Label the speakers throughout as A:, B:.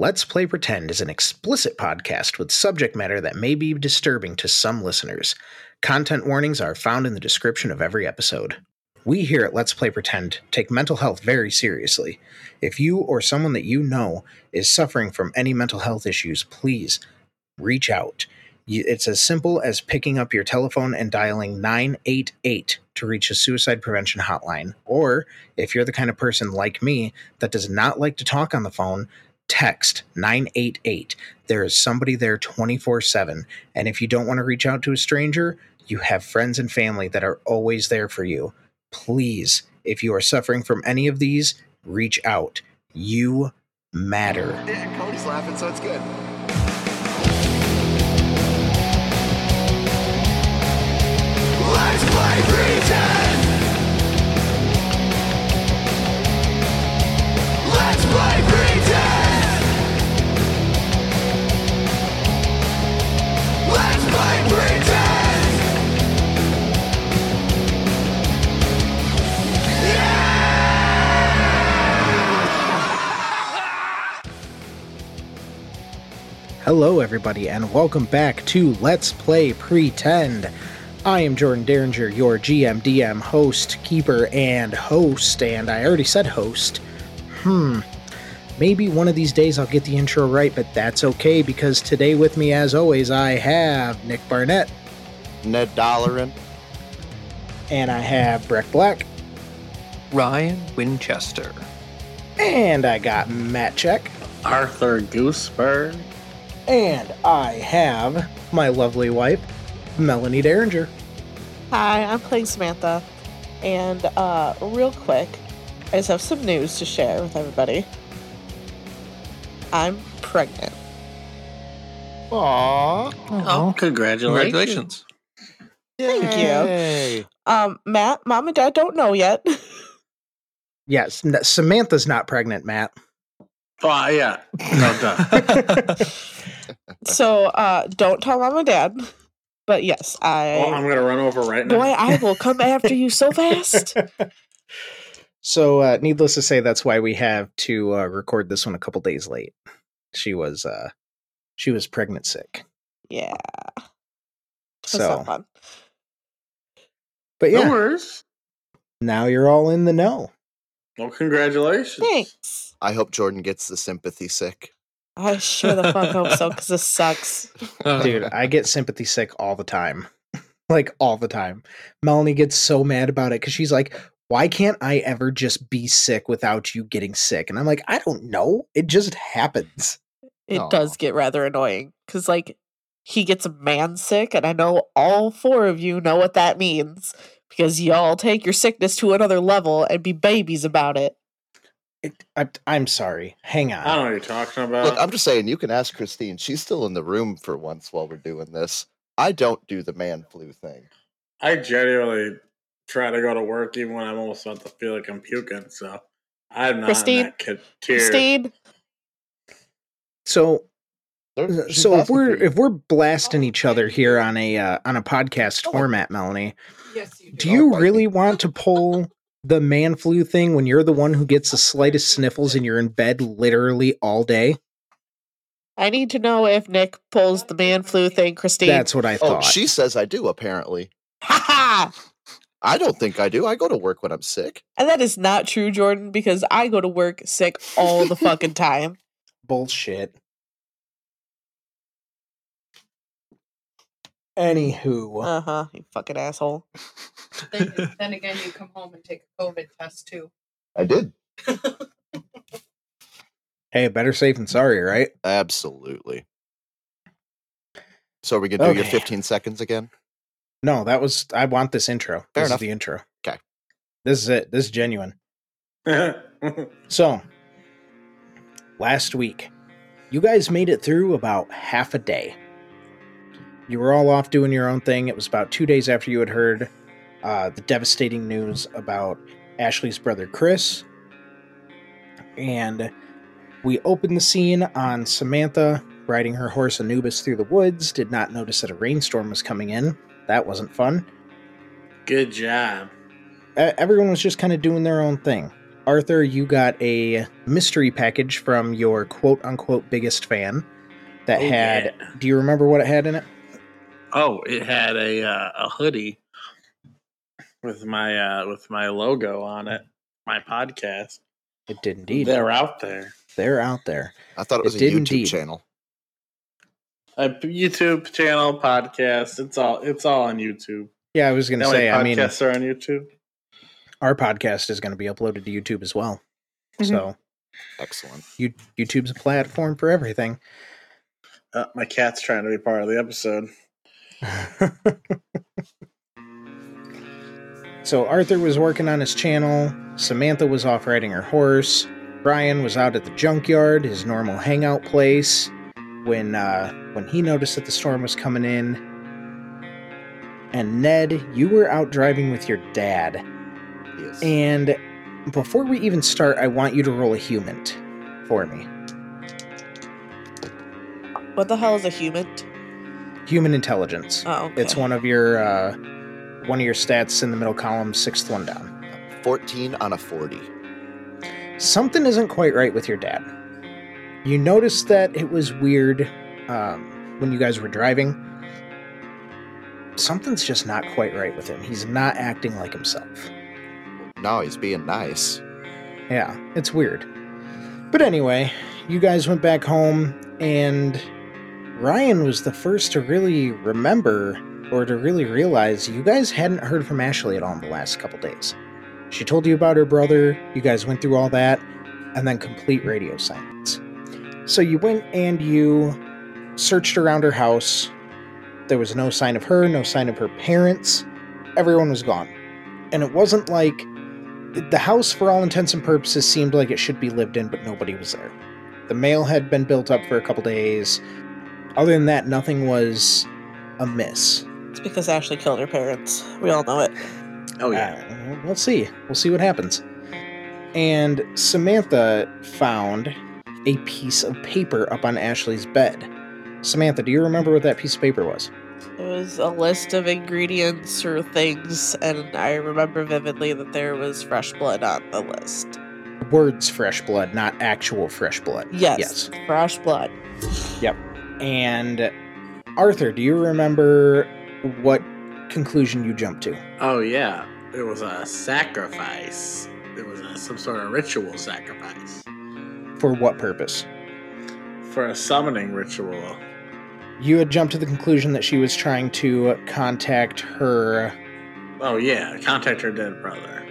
A: Let's Play Pretend is an explicit podcast with subject matter that may be disturbing to some listeners. Content warnings are found in the description of every episode. We here at Let's Play Pretend take mental health very seriously. If you or someone that you know is suffering from any mental health issues, please reach out. It's as simple as picking up your telephone and dialing 988 to reach a suicide prevention hotline. Or if you're the kind of person like me that does not like to talk on the phone, text 988. There is somebody there 24 7. And if you don't want to reach out to a stranger, you have friends and family that are always there for you. Please, if you are suffering from any of these, reach out. You matter.
B: Yeah, Cody's laughing, so it's good. Let's play pretend. Let's play
A: Hello, everybody, and welcome back to Let's Play Pretend. I am Jordan Daringer, your GM, DM, host, keeper, and host, and I already said host. Hmm. Maybe one of these days I'll get the intro right, but that's okay because today with me, as always, I have Nic Barnett,
C: Ned Dolaran.
A: and I have Brek Black,
D: Ryan Winchester.
A: and I got Matt Czech,
E: Arthur Gooseburg.
A: And I have my lovely wife, Melanie Daringer.
F: Hi, I'm playing Samantha, and uh, real quick, I just have some news to share with everybody. I'm pregnant.
C: Aww.
E: Oh, congratulations.
D: Congratulations.
F: Thank you. Um, Matt, mom and dad don't know yet.
A: Yes, Samantha's not pregnant, Matt.
E: Oh, yeah. No, duh.
F: so uh, don't tell mom and dad. But yes, I.
E: well, I'm going to run over right now.
F: boy, I will come after you so fast.
A: So, uh, needless to say, that's why we have to uh, record this one a couple days late. She was uh, she was pregnant sick.
F: Yeah. That's
A: So,
F: fun.
A: but
E: No
A: yeah,
E: worries.
A: now you're all in the know.
E: Well, congratulations.
F: Thanks.
C: I hope Jordan gets the sympathy sick.
F: I sure the fuck hope so, because this sucks.
A: Dude, I get sympathy sick all the time. like all the time. Melanie gets so mad about it because she's like, why can't I ever just be sick without you getting sick? And I'm like, I don't know. It just happens.
F: It
C: Aw.
F: does get rather annoying because, like, he gets a man sick, and I know all four of you know what that means because y'all take your sickness to another level and be babies about it.
A: It, I, I'm sorry. Hang on.
E: I don't know what you're talking about.
C: Look, I'm just saying, you can ask Christine. She's still in the room for once while we're doing this. I don't do the man flu thing.
E: I genuinely try to go to work even when I'm almost about to feel like I'm puking. So I'm not
F: Christine?
E: in that kid tier.
F: Christine,
A: So
C: she's
A: so if we're if we're blasting each other here on a uh, on a podcast
C: Oh.
A: format, Melanie,
G: Yes, you do.
A: do you
C: bite
A: really want to pull the man flu thing when you're the one who gets the slightest sniffles and you're in bed literally all day?
F: I need to know if Nic pulls the man flu thing. Christine,
A: That's what I thought.
C: oh,
A: thought.
C: she says I do. Apparently,
F: ha ha!
C: I don't think I do. I go to work when I'm sick.
F: And that is not true, Jordan, because I go to work sick all the fucking time.
A: Bullshit. Anywho,
F: Uh huh, you fucking asshole.
G: Then, then again, you come home and take a COVID test too.
C: I did.
A: hey, better safe than sorry, right?
C: Absolutely. So are we gonna do your 15 seconds again?
A: No, that was I want this intro.
C: Fair
A: this
C: enough.
A: is the intro.
C: 'Kay.
A: This is it. This is genuine. So, last week, you guys made it through about half a day. You were all off doing your own thing. It was about two days after you had heard uh, the devastating news about Ashley's brother Chris. And we opened the scene on Samantha riding her horse Anubis through the woods, did not notice that a rainstorm was coming in. That wasn't fun.
E: Good job.
A: Everyone was just kind of doing their own thing. Arthur, you got a mystery package from your quote unquote biggest fan that
E: Oh,
A: had.
E: yeah.
A: Do you remember what it had in it?
E: Oh, it had a uh, a hoodie with my uh, with my logo on it. My podcast.
A: It did indeed.
E: They're out there.
A: They're out there.
C: I thought it was
A: It
C: a YouTube
A: indeed.
C: channel.
E: A YouTube channel, podcast. It's all it's all on YouTube.
A: Yeah, I was going to
E: That way
A: say, I mean,
E: podcasts are on YouTube.
A: our podcast is going to be uploaded to YouTube as well.
E: Mhm.
A: So,
C: Excellent.
A: you, YouTube's a platform for everything.
E: Uh, my cat's trying to be part of the episode.
A: so Arthur was working on his channel, Samantha was off riding her horse, Brian was out at the junkyard, his normal hangout place, when uh, when he noticed that the storm was coming in. And Ned, you were out driving with your dad.
C: Yes.
A: And before we even start, I want you to roll a human for me.
F: What the hell is a human?
A: Human intelligence.
F: Oh, okay.
A: It's one of your uh, one of your stats in the middle column, sixth one down.
C: 14 on a 40.
A: something isn't quite right with your dad. You noticed that it was weird um, when you guys were driving. Something's just not quite right with him. He's not acting like himself.
C: No, he's being nice.
A: Yeah, it's weird. But anyway, you guys went back home, and Ryan was the first to really remember or to really realize you guys hadn't heard from Ashley at all in the last couple days. She told you about her brother, you guys went through all that, and then complete radio silence. So you went and you searched around her house. There was no sign of her, no sign of her parents. Everyone was gone. And it wasn't like the house, for all intents and purposes, seemed like it should be lived in, but nobody was there. The mail had been built up for a couple days. Other than that, nothing was amiss.
F: It's because Ashley killed her parents. We all know it.
E: Oh
A: Uh, we'll see. We'll see what happens. And Samantha found a piece of paper up on Ashley's bed. Samantha, do you remember what that piece of paper was?
F: It was a list of ingredients or things, and I remember vividly that there was fresh blood on the list.
A: Words fresh blood, not actual fresh blood.
F: Yes,
A: Yes.
F: fresh blood.
A: And Arthur, do you remember what conclusion you jumped to?
E: Oh yeah, it was a sacrifice. It was a, some sort of ritual sacrifice
A: For what purpose?
E: for a summoning ritual.
A: You had jumped to the conclusion that she was trying to contact her,
E: Oh yeah, contact her dead brother.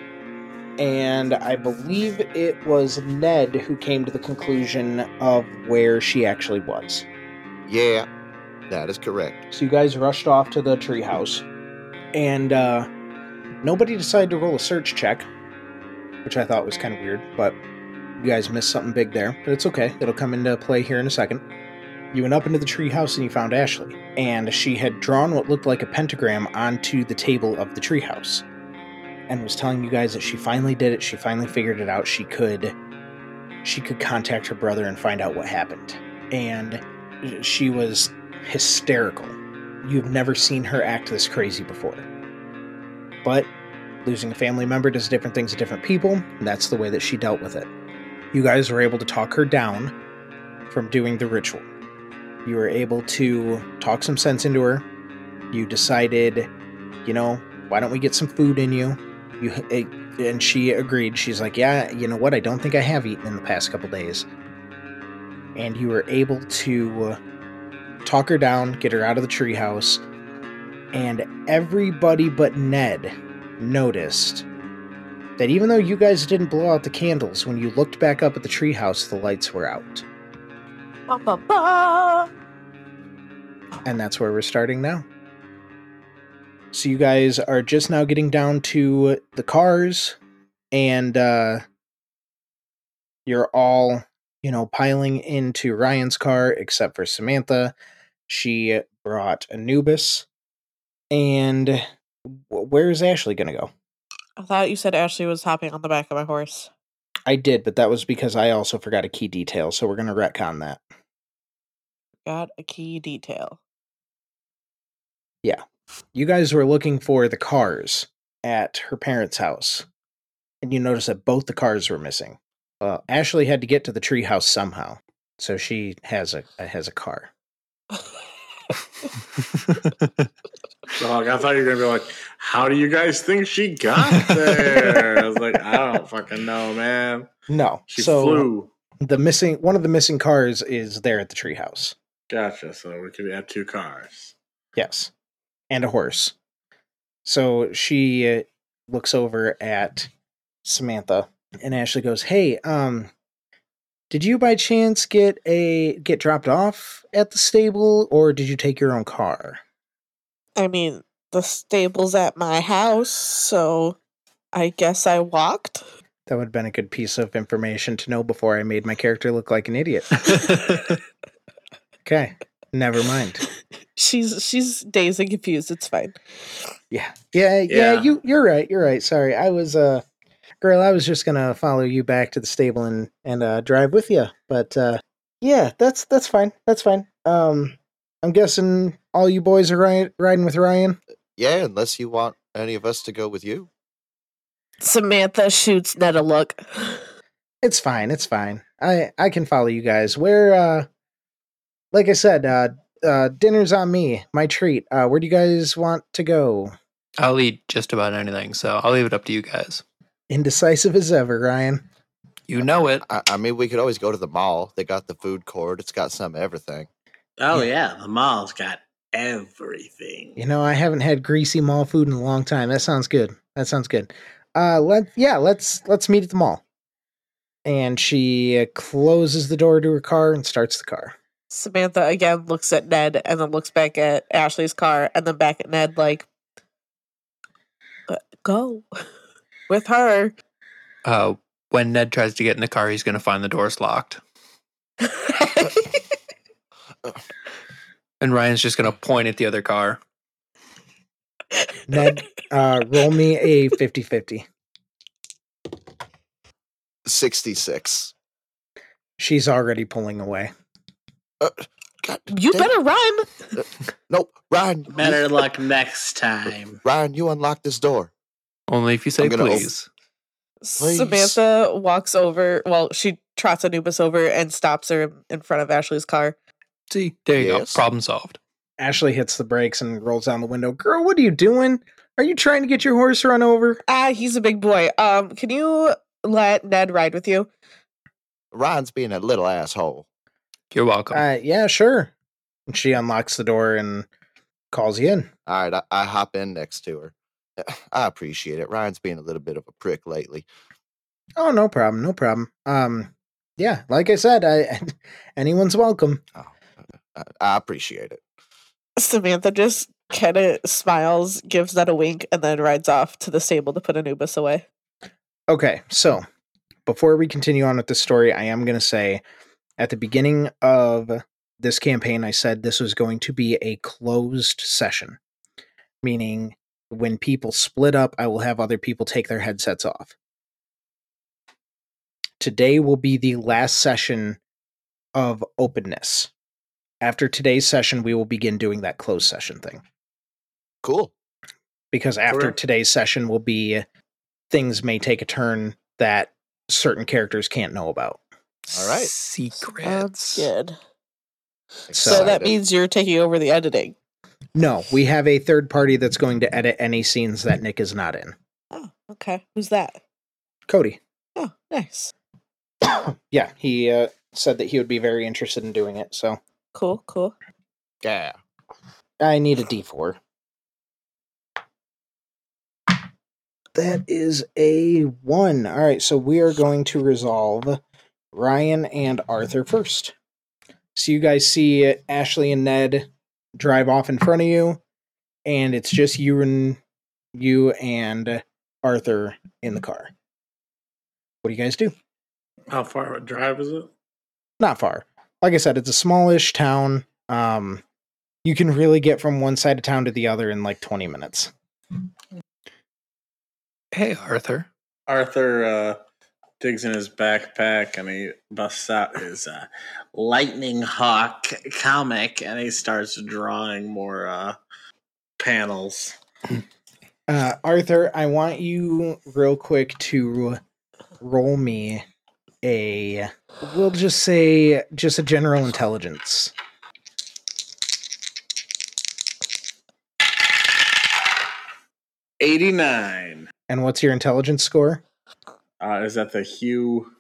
A: and I believe it was Ned who came to the conclusion of where she actually was.
C: Yeah, that is correct.
A: So you guys rushed off to the treehouse, and uh, nobody decided to roll a search check, which I thought was kind of weird, but you guys missed something big there. But it's okay, it'll come into play here in a second. You went up into the treehouse and you found Ashley, and she had drawn what looked like a pentagram onto the table of the treehouse, and was telling you guys that she finally did it. She finally figured it out. She could, she could contact her brother and find out what happened, and she was hysterical. You've never seen her act this crazy before. But losing a family member does different things to different people, and that's the way that she dealt with it. You guys were able to talk her down from doing the ritual. You were able to talk some sense into her. You decided, you know, why don't we get some food in you? You eh, and she agreed. She's like, "Yeah, you know what? I don't think I have eaten in the past couple days." And you were able to uh, talk her down, get her out of the treehouse, and everybody but Ned noticed that even though you guys didn't blow out the candles, when you looked back up at the treehouse, the lights were out.
F: Ba, ba, ba.
A: And that's where we're starting now. So you guys are just now getting down to the cars, and uh, you're all, you know, piling into Ryan's car, except for Samantha. She brought Anubis. And where's Ashley going to go?
F: I thought you said Ashley was hopping on the back of my horse.
A: I did, but that was because I also forgot a key detail, so we're going to retcon that.
F: Got a key detail. Yeah.
A: You guys were looking for the cars at her parents' house. and you notice that both the cars were missing. Well, Ashley had to get to the treehouse somehow, so she has a has a car.
E: Dog, I thought you were gonna be like, "How do you guys think she got there?" I was like, "I don't fucking know, man."
A: No,
E: She
A: so
E: flew.
A: the missing one of the missing cars is there at the treehouse.
E: Gotcha. So we could have two cars.
A: Yes, and a horse. So she uh, looks over at Samantha, and Ashley goes, "Hey, um, did you by chance get a get dropped off at the stable, or did you take your own car?"
F: I mean, the stable's at my house, so I guess I walked.
A: That would have been a good piece of information to know before I made my character look like an idiot. Okay, never mind.
F: She's she's dazed and confused. It's fine.
A: Yeah, yeah, yeah.
E: Yeah.
A: You you're right. You're right. Sorry, I was uh, girl. I was just gonna follow you back to the stable and and uh, drive with you. But uh, yeah, that's that's fine. That's fine. Um, I'm guessing all you boys are ri- riding with Ryan.
C: Yeah, unless you want any of us to go with you.
F: Samantha shoots Ned a look.
A: It's fine. It's fine. I I can follow you guys. Where uh, like I said, uh, uh, dinner's on me. My treat. Uh, where do you guys want to go?
D: I'll eat just about anything, so I'll leave it up to you guys.
A: Indecisive as ever, Ryan.
D: You know it.
C: I, I mean, we could always go to the mall. They got the food court. It's got some everything.
E: Oh
A: Yeah.
E: yeah, the mall's got everything.
A: You know, I haven't had greasy mall food in a long time. That sounds good. That sounds good. Uh, let yeah, let's let's meet at the mall. And she uh, closes the door to her car and starts the car.
F: Samantha again looks at Ned and then looks back at Ashley's car and then back at Ned like "Uh, go with her.
D: Uh, when Ned tries to get in the car, he's going to find the doors locked. And Ryan's just going to point at the other car.
A: Ned, uh, roll me a 50-50.
C: 66.
A: She's already pulling away.
C: God,
F: you
C: damn-
F: better run.
C: Nope. Ryan. you-
E: Better luck next time.
C: Ryan, you unlock this door.
D: Only if you say
C: I'm gonna op-
D: please.
C: Please.
F: Samantha walks over. Well, she trots Anubis over and stops her in front of Ashley's car.
D: See, there you
C: Yes.
D: go. Problem solved.
A: Ashley hits the brakes and rolls down the window. Girl, what are you doing? Are you trying to get your horse run over?
F: Ah, he's a big boy. Um, can you let Ned ride with you?
C: Ron's being a little asshole.
D: You're welcome.
A: Uh, yeah, sure. And she unlocks the door and calls you in.
C: All right, I, I hop in next to her. I appreciate it. Ryan's being a little bit of a prick lately.
A: Oh, no problem, no problem. Um, yeah, like I said, I anyone's welcome.
C: I, I appreciate it.
F: Samantha just kind of smiles, gives that a wink, and then rides off to the stable to put Anubis away.
A: Okay, so before we continue on with the story, I am going to say at the beginning of this campaign, I said this was going to be a closed session, meaning when people split up, I will have other people take their headsets off. Today will be the last session of openness. After today's session, we will begin doing that closed session thing
C: Cool.
A: because after
E: Correct.
A: today's session will be things may take a turn that certain characters can't know about.
C: All right.
D: Secrets.
F: Sounds good.
A: So
F: So that means you're taking over the editing.
A: No, we have a third party that's going to edit any scenes that Nick is not in.
F: Oh, okay. Who's that?
A: Cody.
F: Oh, nice.
A: yeah, he uh, said that he would be very interested in doing it. So
F: Cool, cool.
C: Yeah.
A: I need a D4. That is a one. All right, so we are going to resolve Ryan and Arthur first. So you guys see Ashley and Ned drive off in front of you, and it's just you and you and Arthur in the car. What do you guys do?
E: How far of a drive is it?
A: Not far. Like I said, it's a smallish town. Um, you can really get from one side of town to the other in like 20 minutes.
D: Hey, Arthur.
E: Arthur uh, digs in his backpack and he busts out his uh, Lightning Hawk comic and he starts drawing more uh, panels.
A: Uh, Arthur, I want you real quick to roll me a, we'll just say, just a general intelligence.
E: Eighty-nine.
A: And what's your intelligence score?
E: Uh, is that the hue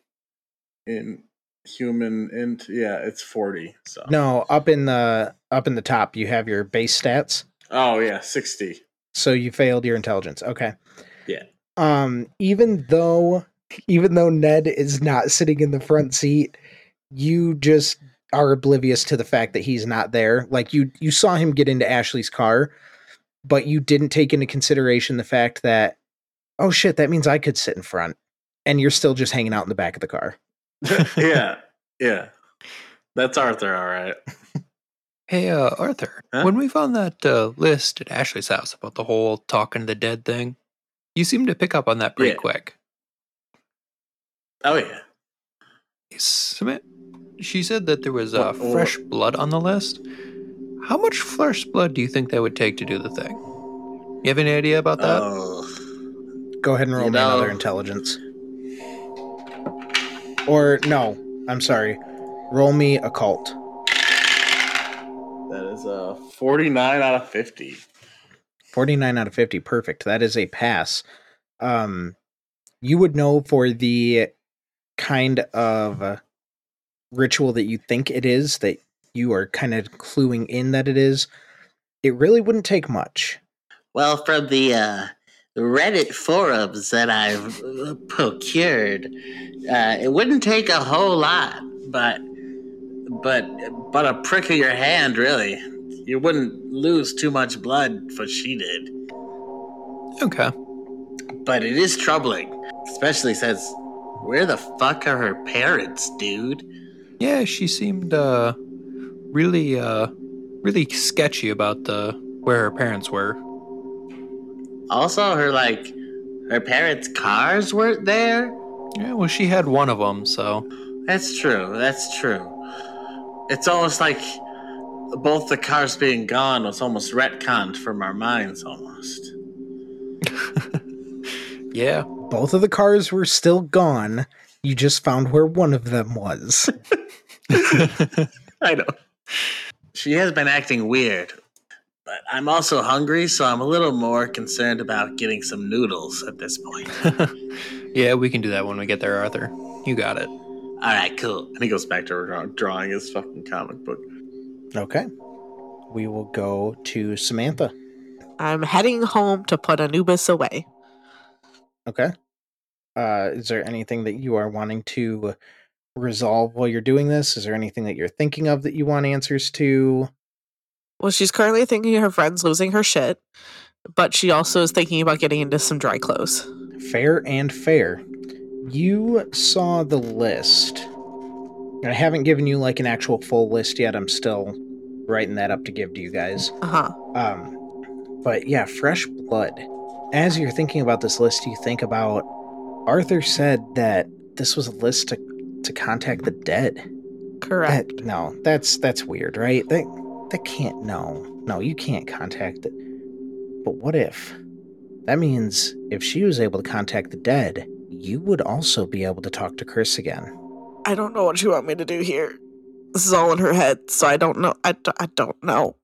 E: in human int? Yeah, it's forty. So
A: No, up in the up in the top, you have your base stats.
E: Oh yeah, sixty.
A: So you failed your intelligence. Okay.
E: Yeah.
A: Um, even though even though Ned is not sitting in the front seat, you just are oblivious to the fact that he's not there. Like you you saw him get into Ashley's car, but you didn't take into consideration the fact that oh shit, that means I could sit in front. And you're still just hanging out in the back of the car.
E: yeah, yeah. That's Arthur. All right.
D: Hey, uh, Arthur,
E: Huh?
D: when we found that uh, list at Ashley's house about the whole talking to the dead thing, you seemed to pick up on that pretty
E: Yeah.
D: quick.
E: Oh yeah.
D: Submit. She said that there was uh,
E: What- what-
D: fresh blood on the list. How much fresh blood do you think that would take to do the thing? You have any idea about that?
E: Oh.
A: Go ahead and roll
E: You
A: me another intelligence. Or no, I'm sorry. Roll me occult.
E: That is a forty-nine out of fifty.
A: 49 out of 50 perfect that is a pass um you would know for the kind of uh, ritual that you think it is that you are kind of cluing in that it is it really wouldn't take much
H: Well, from the uh, Reddit forums that I've uh, procured, uh, it wouldn't take a whole lot, but but but a prick of your hand, really. You wouldn't lose too much blood for she did.
D: Okay.
H: But it is troubling, especially since where the fuck are her parents, dude?
D: Yeah, she seemed uh, really, uh, really sketchy about the where her parents were.
H: Also, her like her parents' cars weren't there.
D: Yeah, well, she had one of them, so
H: That's true. That's true. It's almost like both the cars being gone was almost retconned from our minds, almost.
D: yeah.
A: both of the cars were still gone you just found where one of them was
H: I know. She has been acting weird, but I'm also hungry, so I'm a little more concerned about getting some noodles at this point.
D: yeah, we can do that when we get there, Arthur. You got it.
H: All right, cool.
E: And he goes back to drawing his fucking comic book.
A: okay we will go to samantha
F: I'm heading home to put Anubis away.
A: Okay. Uh, is there anything that you are wanting to resolve while you're doing this? Is there anything that you're thinking of that you want answers to?
F: Well, she's currently thinking her friend's losing her shit, but she also is thinking about getting into some dry clothes.
A: Fair and fair. You saw the list. I haven't given you like an actual full list yet. I'm still writing that up to give to you guys.
F: Uh huh.
A: Um, but yeah, fresh blood. As you're thinking about this list, you think about Arthur said that this was a list to to contact the dead.
F: Correct.
A: That, no, that's that's weird, right? That that can't. No, no, you can't contact it. But what if? That means if she was able to contact the dead, you would also be able to talk to Chris again.
F: I don't know what you want me to do here. This is all in her head, so I don't know. I, d- I don't know.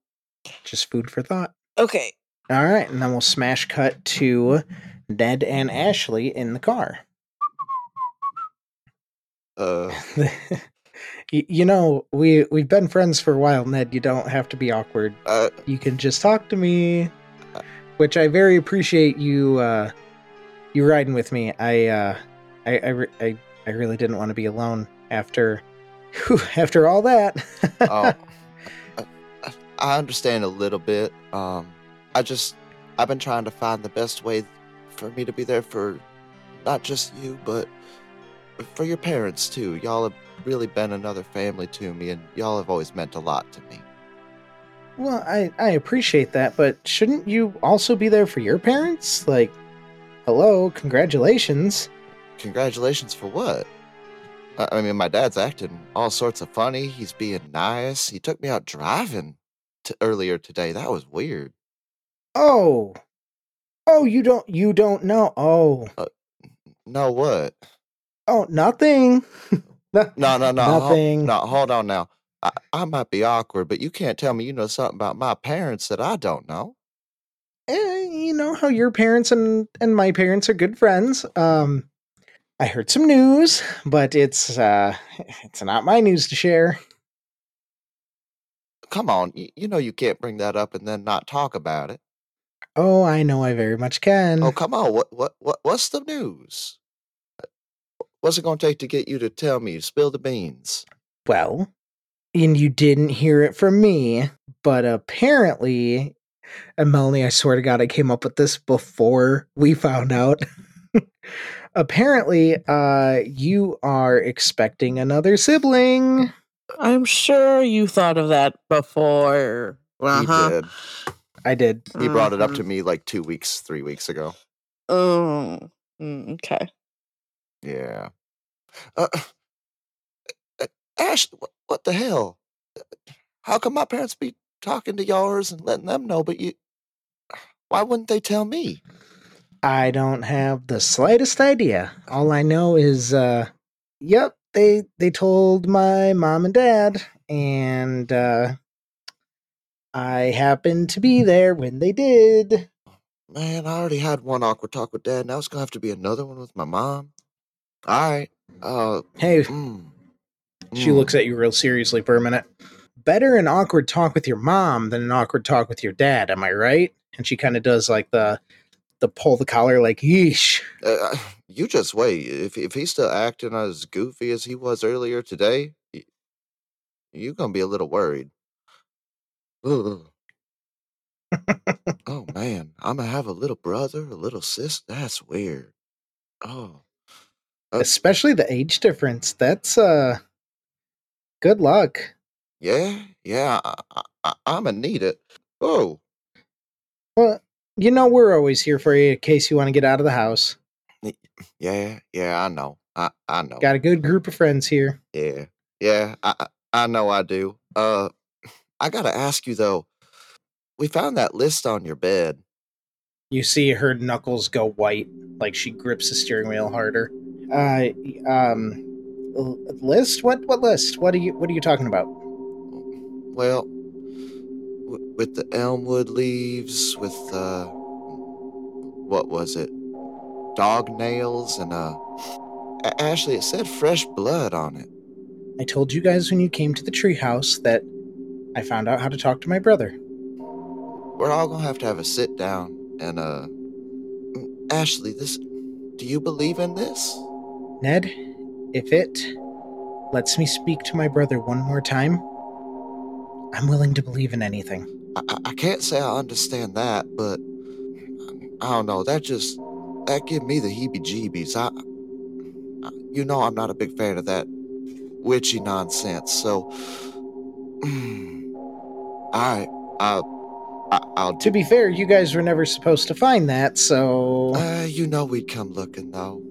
A: Just food for thought.
F: Okay.
A: All right, and then we'll smash cut to Ned and Ashley in the car.
C: Uh,
A: Y- you know, we we've been friends for a while, Ned. You don't have to be awkward.
C: uh,
A: You can just talk to me, which I very appreciate you. Uh, you riding with me. I uh, I I, re- I, I really didn't want to be alone after whew, after all that.
C: oh, I, I understand a little bit. Um, I just I've been trying to find the best way for me to be there for not just you, but for your parents too. Y'all have really been another family to me, and y'all have always meant a lot to me.
A: well, I I appreciate that, but shouldn't you also be there for your parents? Like, hello, congratulations.
C: Congratulations for what? I mean, my dad's acting all sorts of funny. He's being nice. He took me out driving to earlier today. That was weird.
A: Oh, Oh, you don't you don't know. Oh.
C: Uh, no, what?
A: Oh, nothing.
C: No, no, no.
A: Nothing.
C: no, hold on now. I, I might be awkward, but you can't tell me you know something about my parents that I don't know.
A: Eh, you know how your parents and and my parents are good friends. Um I heard some news, but it's uh it's not my news to share.
C: Come on, you, you know you can't bring that up and then not talk about it.
A: Oh, I know I very much can.
C: Oh, come on. What what what what's the news? What's it going to take to get you to tell me? Spill the beans.
A: Well, and you didn't hear it from me, but apparently, and Melanie, I swear to God, I came up with this before we found out. apparently, uh, you are expecting another sibling.
F: I'm sure you thought of that before.
C: He
F: Uh-huh.
C: did.
A: I did.
C: He brought it up to
F: Mhm.
C: me like two weeks, three weeks ago.
F: Oh, mm, okay.
C: Yeah. Uh, uh, Ash, what, what the hell? How come my parents be talking to yours and letting them know, but you? Why wouldn't they tell me?
A: I don't have the slightest idea. All I know is, uh, yep, they they told my mom and dad, and uh, I happened to be there when they did.
C: Man, I already had one awkward talk with dad. Now it's gonna have to be another one with my mom. All right. Uh.
A: Hey,
C: Mm,
A: she
C: mm.
A: looks at you real seriously for a minute. Better an awkward talk with your mom than an awkward talk with your dad. Am I right? And she kind of does like the the pull the collar, like yeesh.
C: Uh, you just wait. If if he's still acting as goofy as he was earlier today, you're gonna be a little worried. Ugh. oh man, I'm gonna have a little brother, a little sister. That's weird. Oh, Uh,
A: Especially the age difference. That's uh, good luck.
C: yeah, yeah. I, I, I'm gonna need it. Oh,
A: Well, you know we're always here for you in case you want to get out of the house.
C: yeah, yeah. I know. I I know.
A: Got a good group of friends here.
C: Yeah, yeah. I I I know I do. Uh, I gotta ask you though. We found that list on your bed.
A: You see her knuckles go white, like she grips the steering wheel harder. Uh, um, list? What? What list? What are you? What are you talking about?
C: Well, w- with the elmwood leaves, with uh, what was it? Dog nails and uh, A- Ashley, it said fresh blood on it.
A: I told you guys when you came to the treehouse that I found out how to talk to my brother.
C: We're all gonna have to have a sit down and uh, Ashley, this. Do you believe in this?
A: Ned, if it lets me speak to my brother one more time, I'm willing to believe in anything.
C: I, I, I can't say I understand that, but I don't know. That just that give me the heebie-jeebies. I, I, you know, I'm not a big fan of that witchy nonsense. So, right, I'll, I, I'll.
A: To be fair, you guys were never supposed to find that, so
C: Uh, you know we'd come looking though.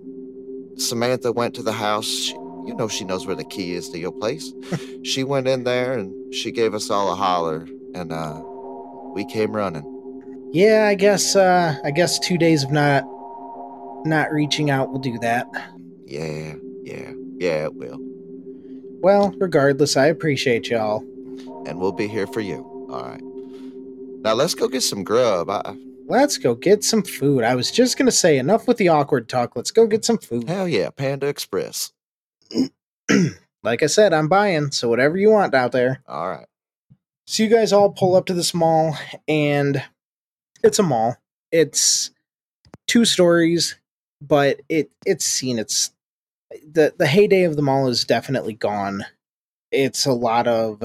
C: Samantha went to the house. She, you know she knows where the key is to your place. she went in there and she gave us all a holler, and uh, we came running.
A: yeah, I guess uh I guess 2 days of not not reaching out will do that.
C: Yeah, yeah, yeah, it will.
A: Well, regardless, I appreciate y'all.
C: and we'll be here for you. All right. Now let's go get some grub. I,
A: Let's go get some food. I was just going to say enough with the awkward talk. Let's go get some food.
C: hell yeah, Panda Express.
A: like I said, I'm buying, so whatever you want out there.
C: All right.
A: So you guys all pull up to this mall, and it's a mall. It's two stories, but it it's seen its the the heyday of the mall is definitely gone. It's a lot of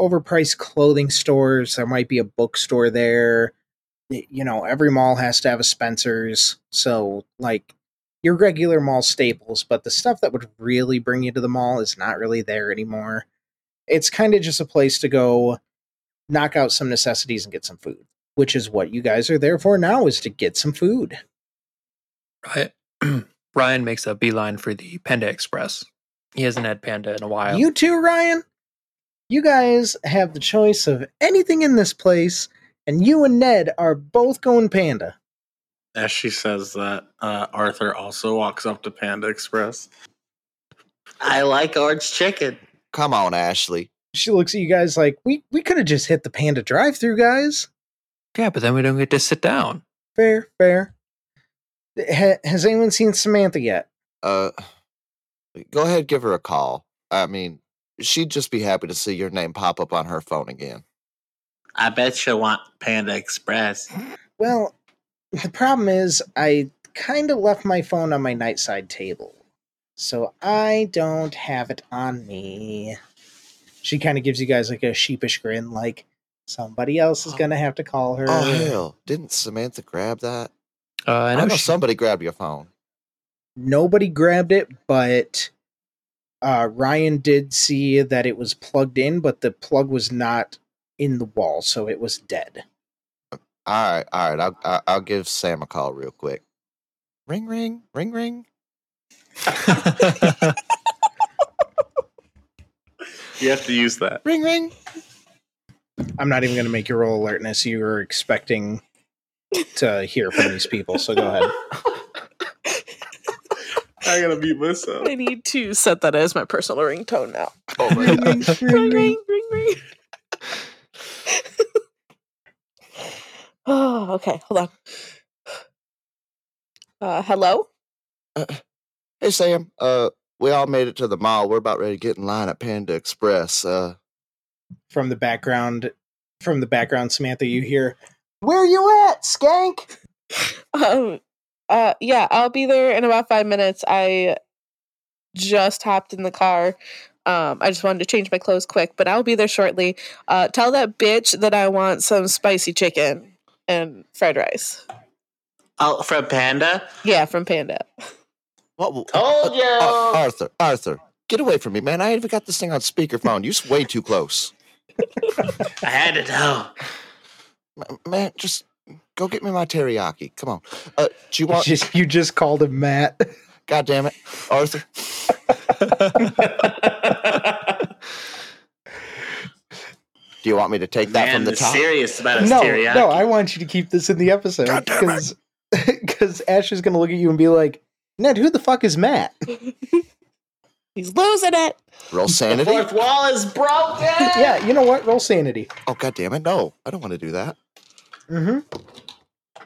A: overpriced clothing stores. There might be a bookstore there. You know, every mall has to have a Spencer's. So like your regular mall staples, but the stuff that would really bring you to the mall is not really there anymore it's kind of just a place to go knock out some necessities and get some food which is what you guys are there for now is to get some food
D: Right. Ryan makes a beeline for the Panda Express. He hasn't had Panda in a while.
A: you too ryan you guys have the choice of anything in this place and you and ned are both going panda
E: As she says that, uh, Arthur also walks up to Panda Express.
H: I like orange chicken.
C: Come on, Ashley.
A: She looks at you guys like, we, we could have just hit the Panda drive through, guys.
D: Yeah, but then we don't get to sit down.
A: Fair, fair. Ha- has anyone seen Samantha yet?
C: Uh, go ahead, give her a call. I mean, she'd just be happy to see your name pop up on her phone again.
H: I bet she'll want Panda Express.
A: Well, the problem is I kind of left my phone on my nightside table. So I don't have it on me. She kind of gives you guys like a sheepish grin, like somebody else is going to have to call her.
C: Oh hell! Didn't Samantha grab that?
D: Uh, I
C: I
D: know,
C: know
D: she-
C: somebody grabbed your phone.
A: Nobody grabbed it, but uh, Ryan did see that it was plugged in, but the plug was not in the wall, so it was dead.
C: All right, all right. I'll I'll, I'll give Sam a call real quick. Ring, ring, ring, ring.
E: You have to use that.
C: Ring, ring.
A: I'm not even going to make you roll alertness. You were expecting to hear from these people, so go ahead.
E: I gotta beat myself.
F: I need to set that as my personal ringtone now.
C: Oh my god.
F: ring, ring, ring, oh, okay. Hold on. Uh, hello.
C: Hey Sam. Uh, we all made it to the mall. We're about ready to get in line at Panda Express. Uh,
A: From the background, from the background, Samantha, you hear, "Where you at, skank?"
F: Um. Uh. Yeah, I'll be there in about five minutes. I just hopped in the car. Um. I just wanted to change my clothes quick, but I'll be there shortly. Uh. Tell that bitch that I want some spicy chicken and fried rice.
H: Oh, from Panda?
F: Yeah, from Panda.
C: what? w-
H: Told
C: uh,
H: you.
C: uh, Arthur, Arthur, get away from me, man! I even got this thing on speakerphone. You're way too close,
H: I had to know.
C: Man. Just go get me my teriyaki. Come on. Uh, do you want?
A: Just you just called him Matt.
C: God damn it, Arthur. Do you want me to take that from the top?
H: serious about
A: no,
H: teriyaki.
A: no, I want you to keep this in the episode
C: God damn it.
A: because because Ash is going to look at you and be like, "Ned, who the fuck is Matt?"
F: He's losing it.
C: Roll
H: the
C: sanity.
H: fourth wall is broken.
A: yeah, you know what? Roll sanity.
C: Oh god damn it! No, I don't want to do that.
A: Mm-hmm.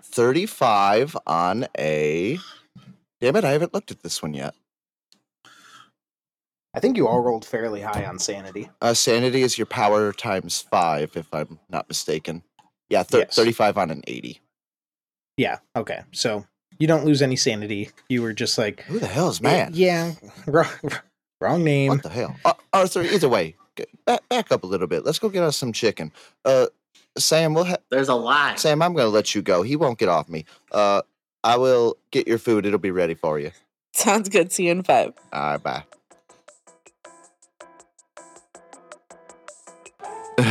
C: Thirty-five on a. Damn it! I haven't looked at this one yet.
A: I think you all rolled fairly high on sanity.
C: Uh, sanity is your power times five, if I'm not mistaken. Yeah, thir-
A: Yes.
C: thirty-five on an eighty.
A: Yeah. Okay. So you don't lose any sanity. You were just like,
C: Who the hell is
A: "Eh,
C: man?
A: Yeah, wrong, wrong name.
C: What the hell, uh, Arthur? Either way, back, back up a little bit. Let's go get us some chicken. Uh, Sam, we'll ha-
H: There's a lie.
C: Sam. I'm gonna let you go. He won't get off me. Uh, I will get your food. It'll be ready for you.
F: Sounds good. See you in five.
C: All right, bye.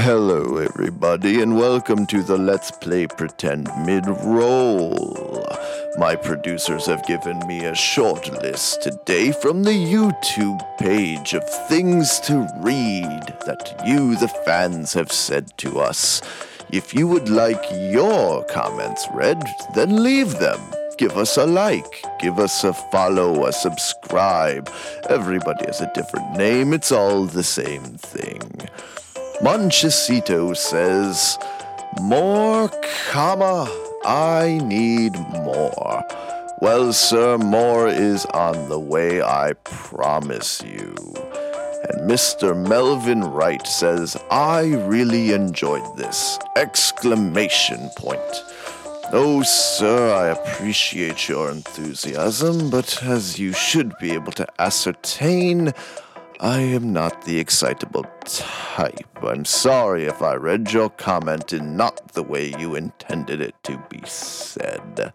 I: Hello, everybody, and welcome to the Let's Play Pretend mid roll. My producers have given me a short list today from the YouTube page of things to read that you, the fans, have said to us. If you would like your comments read, then leave them. Give us a like, give us a follow, a subscribe. Everybody has a different name, it's all the same thing. Monchesito says, More, comma, I need more. Well, sir, more is on the way, I promise you. And Mr. Melvin Wright says, I really enjoyed this! Exclamation point. Oh, sir, I appreciate your enthusiasm, but as you should be able to ascertain, I am not the excitable type. I'm sorry if I read your comment in not the way you intended it to be said.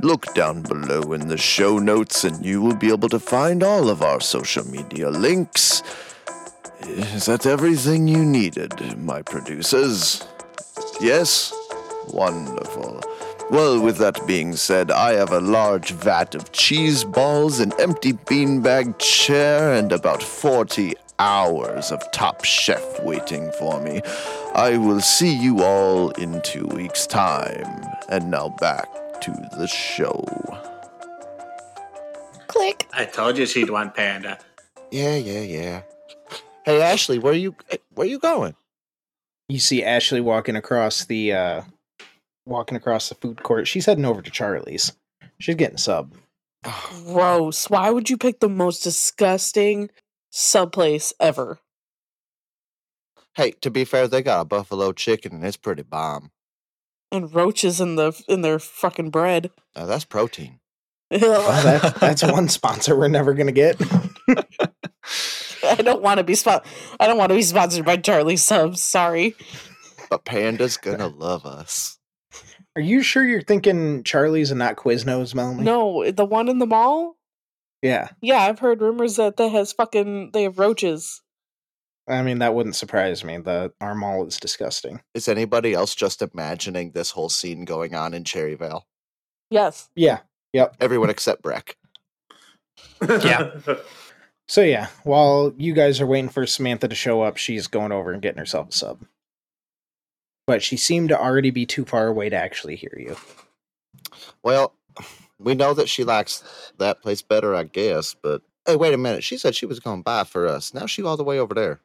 I: Look down below in the show notes and you will be able to find all of our social media links. Is that everything you needed, my producers? Yes? Wonderful. Well, with that being said, I have a large vat of cheese balls, an empty beanbag chair, and about 40 hours of Top Chef waiting for me. I will see you all in two weeks' time. And now back to the show.
F: Click.
H: I told you she'd want panda.
C: Yeah, yeah, yeah. Hey Ashley, where you where you going?
A: You see Ashley walking across the uh walking across the food court. She's heading over to Charlie's. She's getting sub.
F: Gross. Why would you pick the most disgusting sub place ever?
C: Hey, to be fair, they got a buffalo chicken and it's pretty bomb.
F: And roaches in the in their fucking bread.
C: Uh, that's protein.
A: Well, that, that's one sponsor we're never gonna get.
F: I don't want to be spon- I don't want to be sponsored by Charlie Subs. Sorry.
C: But Panda's gonna love us.
A: Are you sure you're thinking Charlie's and not Quiznos, Melanie?
F: No, the one in the mall.
A: Yeah.
F: Yeah, I've heard rumors that that has fucking they have roaches.
A: I mean, that wouldn't surprise me. The our mall is disgusting.
C: Is anybody else just imagining this whole scene going on in Cherryvale?
F: Yes.
A: Yeah. Yep.
C: Everyone except Brek.
D: Yeah.
A: So yeah, while you guys are waiting for Samantha to show up, she's going over and getting herself a sub. But she seemed to already be too far away to actually hear you.
C: Well, we know that she likes that place better, I guess. But hey, wait a minute. She said she was going to buy for us. Now she all the way over there.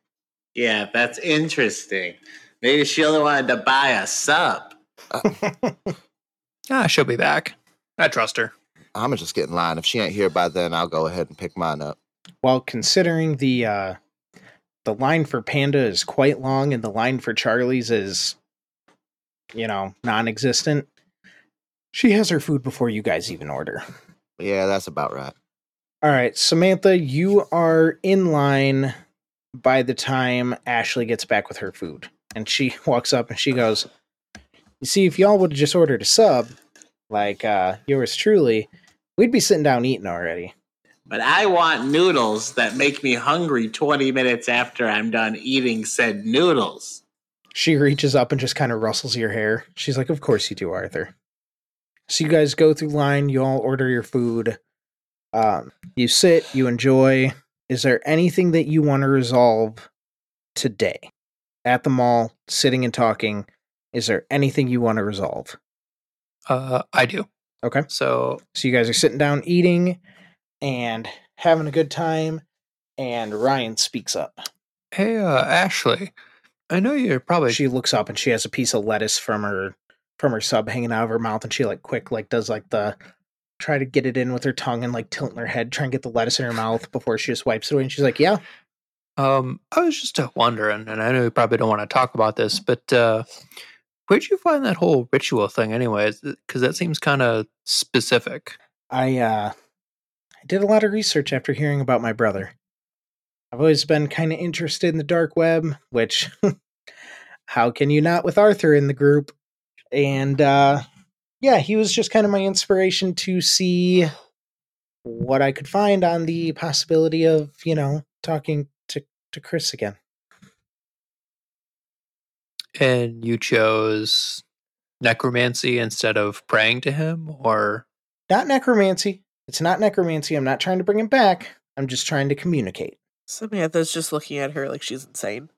H: Yeah, that's interesting. Maybe she only wanted to buy a sub.
D: Ah, she'll be back. I trust her.
C: I'm gonna just get in line. If she ain't here by then, I'll go ahead and pick mine up.
A: Well, considering the uh the line for Panda is quite long and the line for Charlie's is you know, non-existent, she has her food before you guys even order.
C: Yeah, that's about right.
A: All right, Samantha, you are in line by the time Ashley gets back with her food. And she walks up and she goes, You see, if y'all would have just ordered a sub, like uh, yours truly, we'd be sitting down eating already.
H: But I want noodles that make me hungry 20 minutes after I'm done eating said noodles.
A: She reaches up and just kind of rustles your hair. She's like, Of course you do, Arthur. So you guys go through line, you all order your food. Um, you sit, you enjoy. Is there anything that you want to resolve today at the mall, sitting and talking? Is there anything you want to resolve?
D: Uh, I do.
A: Okay.
D: So
A: So you guys are sitting down eating and having a good time, and Ryan speaks up.
D: Hey, uh, Ashley, I know you're probably.
A: She looks up and she has a piece of lettuce from her from her sub hanging out of her mouth, and she like quick like does like the try to get it in with her tongue and like tilting her head, try and get the lettuce in her mouth before she just wipes it away. And she's like, "Yeah,
D: Um, I was just uh, wondering, and I know you probably don't want to talk about this, but uh, where'd you find that whole ritual thing, anyways? Because that seems kind of specific.
A: I uh I did a lot of research after hearing about my brother. I've always been kind of interested in the dark web, which how can you not with Arthur in the group? And uh yeah, he was just kind of my inspiration to see what I could find on the possibility of, you know, talking to to Chris again.
D: And you chose necromancy instead of praying to him, or
A: Not necromancy. It's not necromancy. I'm not trying to bring him back. I'm just trying to communicate.
F: Samantha's just looking at her like she's insane.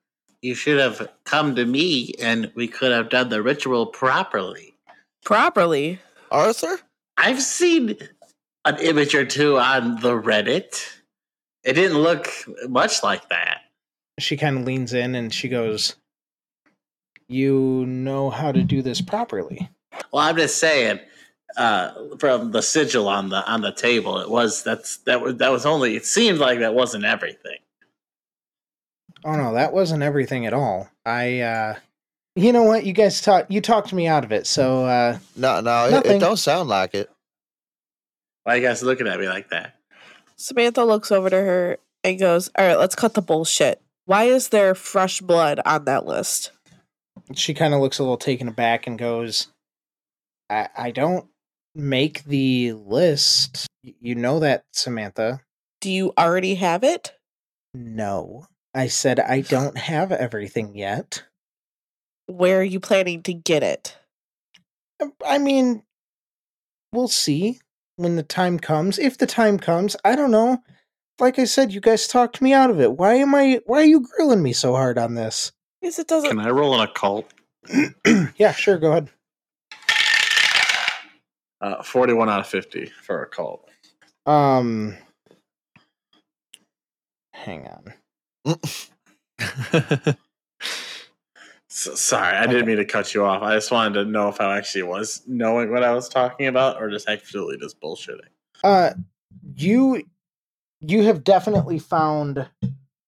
H: You should have come to me and we could have done the ritual properly.
F: Properly.
C: Arthur?
H: I've seen an image or two on the Reddit. It didn't look much like that.
A: she kind of leans in and she goes, "You know how to do this properly."
H: Well, I'm just saying, uh, from the sigil on the on the table, it was that's that was that was only. It seemed like that wasn't everything.
A: Oh no, that wasn't everything at all. I, uh, you know what? You guys talk. You talked me out of it. So uh,
C: No, no, it, it don't sound like it.
H: Why you guys looking at me like that?
F: Samantha looks over to her and goes, All right, let's cut the bullshit. Why is there fresh blood on that list?
A: she kind of looks a little taken aback and goes, "I, I don't make the list. You know that, Samantha."
F: Do you already have it?
A: No, I said I don't have everything yet.
F: Where are you planning to get it?
A: Um, I mean, we'll see when the time comes. If the time comes, I don't know. Like I said, you guys talked me out of it. Why am I? Why are you grilling me so hard on this?
F: Because it doesn't.
E: Can I roll an occult?
A: yeah, sure. Go ahead.
E: Uh, 41 out of 50 for occult.
A: Um, hang on.
E: S sorry, I didn't mean to cut you off. I just wanted to know if I actually was knowing what I was talking about or just actually just bullshitting.
A: Uh, you you have definitely found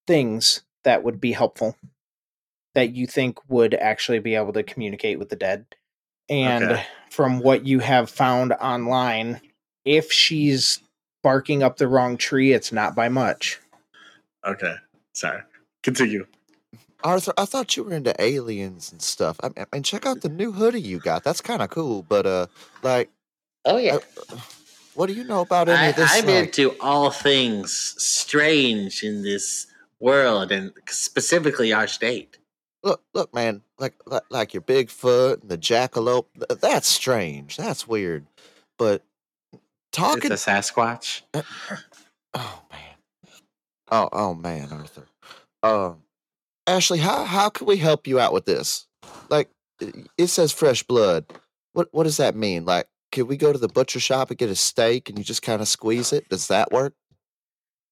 A: things that would be helpful that you think would actually be able to communicate with the dead. And
E: Okay.
A: from what you have found online, if she's barking up the wrong tree, it's not by much.
E: Okay, sorry. Continue.
C: Arthur, I thought you were into aliens and stuff. I mean, I check out the new hoodie you got. That's kind of cool. But uh, like,
H: Oh yeah.
C: uh, what do you know about any
H: I,
C: of this?
H: I'm
C: like-
H: into all things strange in this world, and specifically our state.
C: look, look, man, like, like like your Bigfoot and the jackalope. That's strange. That's weird. But talking.
H: It's a Sasquatch.
C: Oh man. Oh oh man, Arthur. Um, Ashley, how how can we help you out with this? Like, it says fresh blood. What what does that mean? Like, can we go to the butcher shop and get a steak and you just kind of squeeze it? Does that work?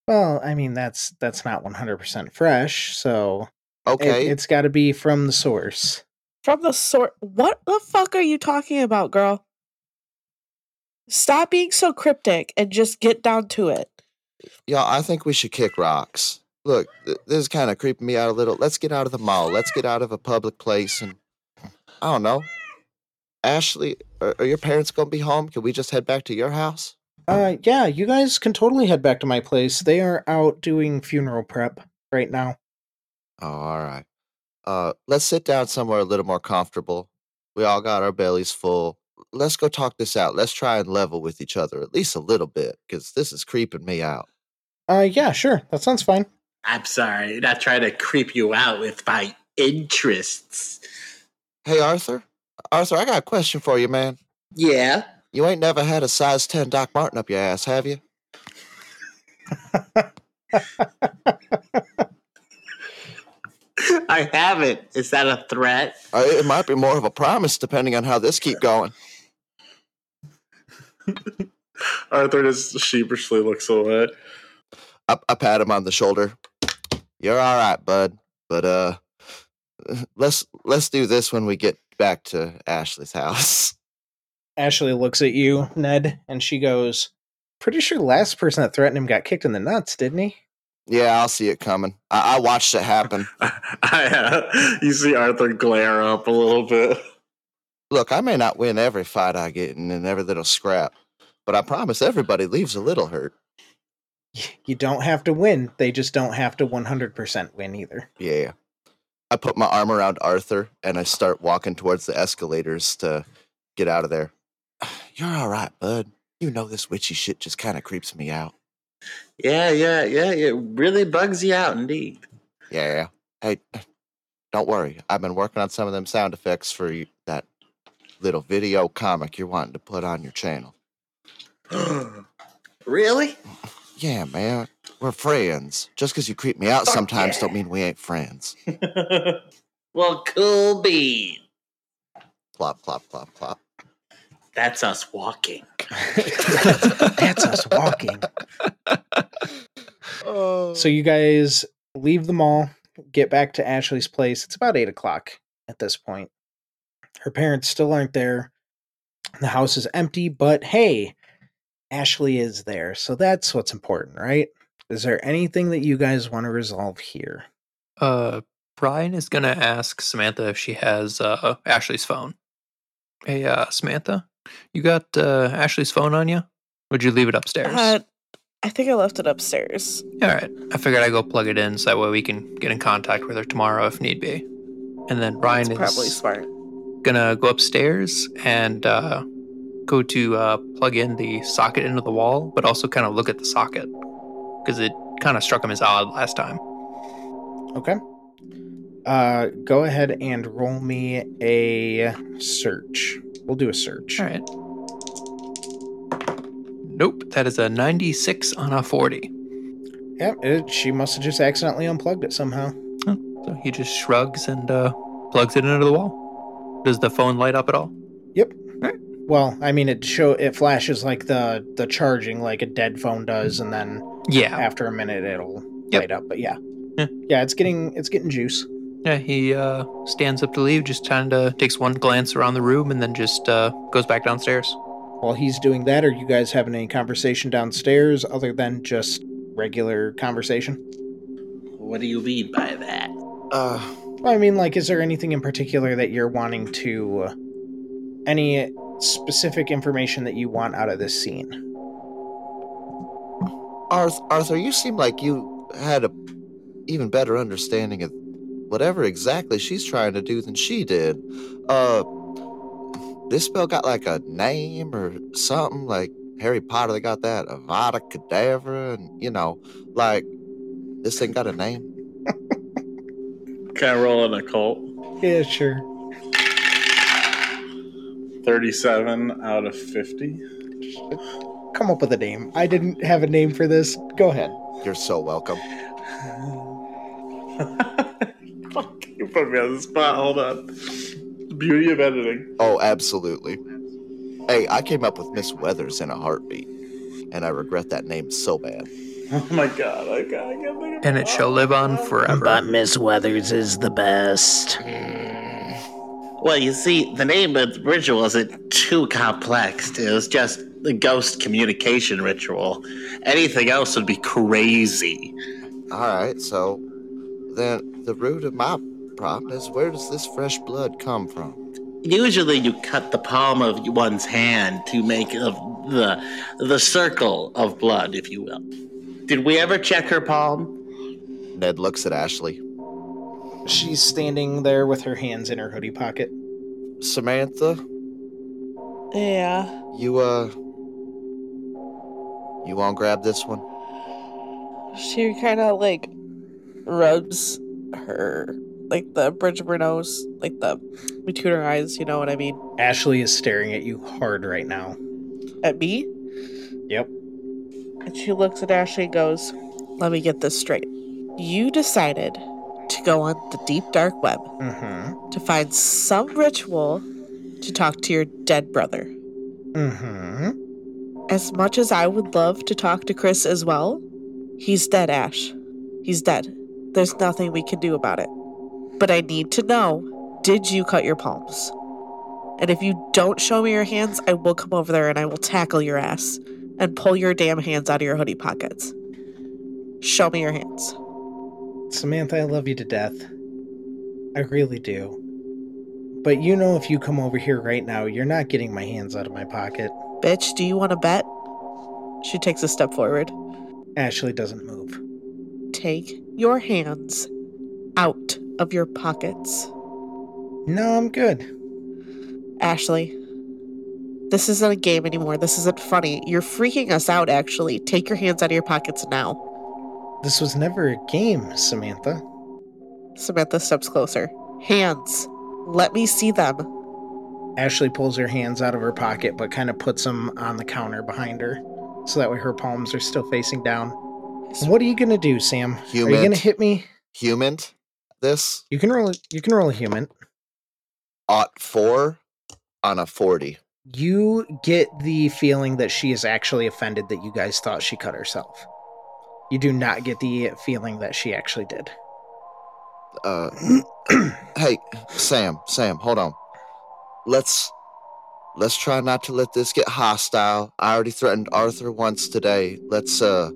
A: Well, I mean that's that's not 100% fresh, so
C: Okay.
A: it's got to be from the source.
F: From the source, What the fuck are you talking about, girl? Stop being so cryptic and just get down to it.
C: Y'all, I think we should kick rocks. Look, th- this is kind of creeping me out a little. Let's get out of the mall. Let's get out of a public place and I don't know. Ashley, are, are your parents going to be home? Can we just head back to your house?
A: Uh yeah, you guys can totally head back to my place. They are out doing funeral prep right now.
C: Oh, all right. Uh, let's sit down somewhere a little more comfortable. We all got our bellies full. Let's go talk this out. Let's try and level with each other at least a little bit, because this is creeping me out.
A: Uh yeah, sure. That sounds fine.
H: I'm sorry, not trying to creep you out with my interests.
C: Hey, Arthur. Arthur, I got a question for you, man.
H: Yeah.
C: You ain't never had a size 10 Doc Martin up your ass, have you?
H: I haven't. Is that a threat?
C: Uh, it might be more of a promise depending on how this keep going.
E: Arthur just sheepishly looks away.
C: I, I pat him on the shoulder. You're all right, bud. But uh, let's let's do this when we get back to Ashley's house.
A: Ashley looks at you, Ned, and she goes, Pretty sure the last person that threatened him got kicked in the nuts, didn't he?
C: Yeah, I'll see it coming. I, I watched it happen.
E: I, uh, you see Arthur glare up a little bit.
C: Look, I may not win every fight I get in and every little scrap, but I promise everybody leaves a little hurt.
A: You don't have to win. They just don't have to 100% win either.
C: Yeah. I put my arm around Arthur and I start walking towards the escalators to get out of there. You're all right, bud. You know this witchy shit just kind of creeps me out.
H: Yeah, yeah, yeah. It really bugs you out, indeed.
C: Yeah. Hey, don't worry. I've been working on some of them sound effects for you, that little video comic you're wanting to put on your channel.
H: really?
C: Yeah, man. We're friends. Just because you creep me out
H: Fuck
C: sometimes
H: yeah.
C: don't mean we ain't friends.
H: well, cool bean.
C: Plop, plop, plop, plop.
H: That's us walking.
A: That's us walking.
C: Oh.
A: So you guys leave the mall, get back to Ashley's place. It's about 8 o'clock at this point. Her parents still aren't there. The house is empty, but hey, Ashley is there. So that's what's important, right? Is there anything that you guys want to resolve here?
D: Uh, Brian is gonna ask Samantha if she has uh Ashley's phone. Hey, uh, Samantha, you got uh Ashley's phone on you? Would you leave it upstairs?
F: Uh, I think I left it upstairs.
D: All right. I figured I'd go plug it in so that way we can get in contact with her tomorrow if need be. And then Brian
F: is probably smart.
D: Gonna go upstairs and uh, go to uh, plug in the socket into the wall, but also kind of look at the socket because it kind of struck him as odd last time.
A: Okay. Uh, go ahead and roll me a search. We'll do a search.
D: All right. Nope, that is a 96 on a 40.
A: Yep, it, she must have just accidentally unplugged it somehow.
D: So he just shrugs and uh, plugs it into the wall. Does the phone light up at all?
A: Yep.
D: All right.
A: Well, I mean, it show it flashes like the the charging like a dead phone does, and then
D: Yeah.
A: after a minute it'll
D: Yep.
A: light up. But yeah,
D: Yeah.
A: yeah, it's getting it's getting juice.
D: Yeah, he uh, stands up to leave, just kind of takes one glance around the room, and then just uh, goes back downstairs.
A: While he's doing that, are you guys having any conversation downstairs other than just regular conversation?
H: What do you mean by that?
C: Uh,
A: Well, I mean, like, is there anything in particular that you're wanting to, uh, any specific information that you want out of this scene?
C: Arthur, Arthur, you seem like you had a even better understanding of whatever exactly she's trying to do than she did. Uh, this spell got like a name or something like Harry Potter. They got that Avada Kedavra, and you know, like this thing got a name.
E: Can I roll an occult?
A: Yeah, sure.
E: 37 out of 50.
A: Come up with a name. I didn't have a name for this. Go ahead.
C: You're so welcome.
E: Fuck, you put me on the spot. Hold on. Beauty of editing.
C: Oh, absolutely. Hey, I came up with Miss Weathers in a heartbeat, and I regret that name so bad.
E: Oh my god, I can't, I can't think of
D: And it shall live on forever.
J: But Miss Weathers is the best. Hmm.
H: Well, you see, the name of the ritual isn't too complex. It was just the ghost communication ritual. Anything else would be crazy.
C: All right, so then the root of my problem is where does this fresh blood come from?
H: Usually, you cut the palm of one's hand to make a, the the circle of blood, if you will. Did we ever check her palm?
C: Ned looks at Ashley.
A: She's standing there with her hands in her hoodie pocket.
C: Samantha,
F: Yeah.
C: you uh, you won't grab this one?
F: She kind of like rubs her, like the bridge of her nose, like the between her eyes, you know what I mean?
A: Ashley is staring at you hard right now.
F: At me?
A: Yep.
F: And she looks at Ashley and goes, Let me get this straight. You decided to go on the deep dark web
A: Mm-hmm.
F: to find some ritual to talk to your dead brother.
A: Mm-hmm.
F: As much as I would love to talk to Chris as well, he's dead, Ash. He's dead. There's nothing we can do about it. But I need to know did you cut your palms? And if you don't show me your hands, I will come over there and I will tackle your ass and pull your damn hands out of your hoodie pockets. Show me your hands.
A: Samantha, I love you to death. I really do. But you know if you come over here right now, you're not getting my hands out of my pocket.
F: Bitch, do you want to bet? She takes a step forward.
A: Ashley doesn't move.
F: Take your hands out of your pockets.
A: No, I'm good.
F: Ashley, this isn't a game anymore. This isn't funny. You're freaking us out, actually. Take your hands out of your pockets now.
A: This was never a game, Samantha.
F: Samantha steps closer. Hands. Let me see them.
A: Ashley pulls her hands out of her pocket, but kind of puts them on the counter behind her. So that way her palms are still facing down. What are you gonna do, Sam? Are you
C: Human.
A: gonna hit me?
C: Human, this
A: You can roll. You can roll a human.
C: ought four on a forty.
A: You get the feeling that she is actually offended that you guys thought she cut herself. You do not get the feeling that she actually did.
C: Uh, hey, Sam, Sam, hold on. Let's let's try not to let this get hostile. I already threatened Arthur once today. Let's uh,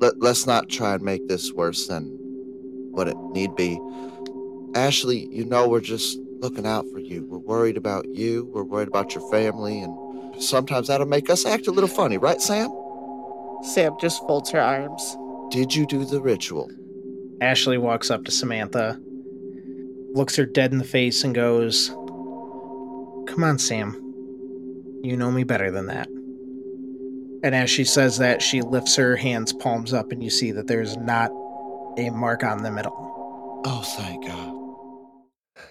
C: let let's not try and make this worse than what it need be. Ashley, you know we're just looking out for you. We're worried about you. We're worried about your family, and sometimes that'll make us act a little funny, right, Sam?
F: Sam just folds her arms.
C: Did you do the ritual?
A: Ashley walks up to Samantha, looks her dead in the face, and goes, Come on, Sam. You know me better than that. And as she says that, she lifts her hands palms up, and you see that there's not a mark on them at all.
C: Oh, thank God.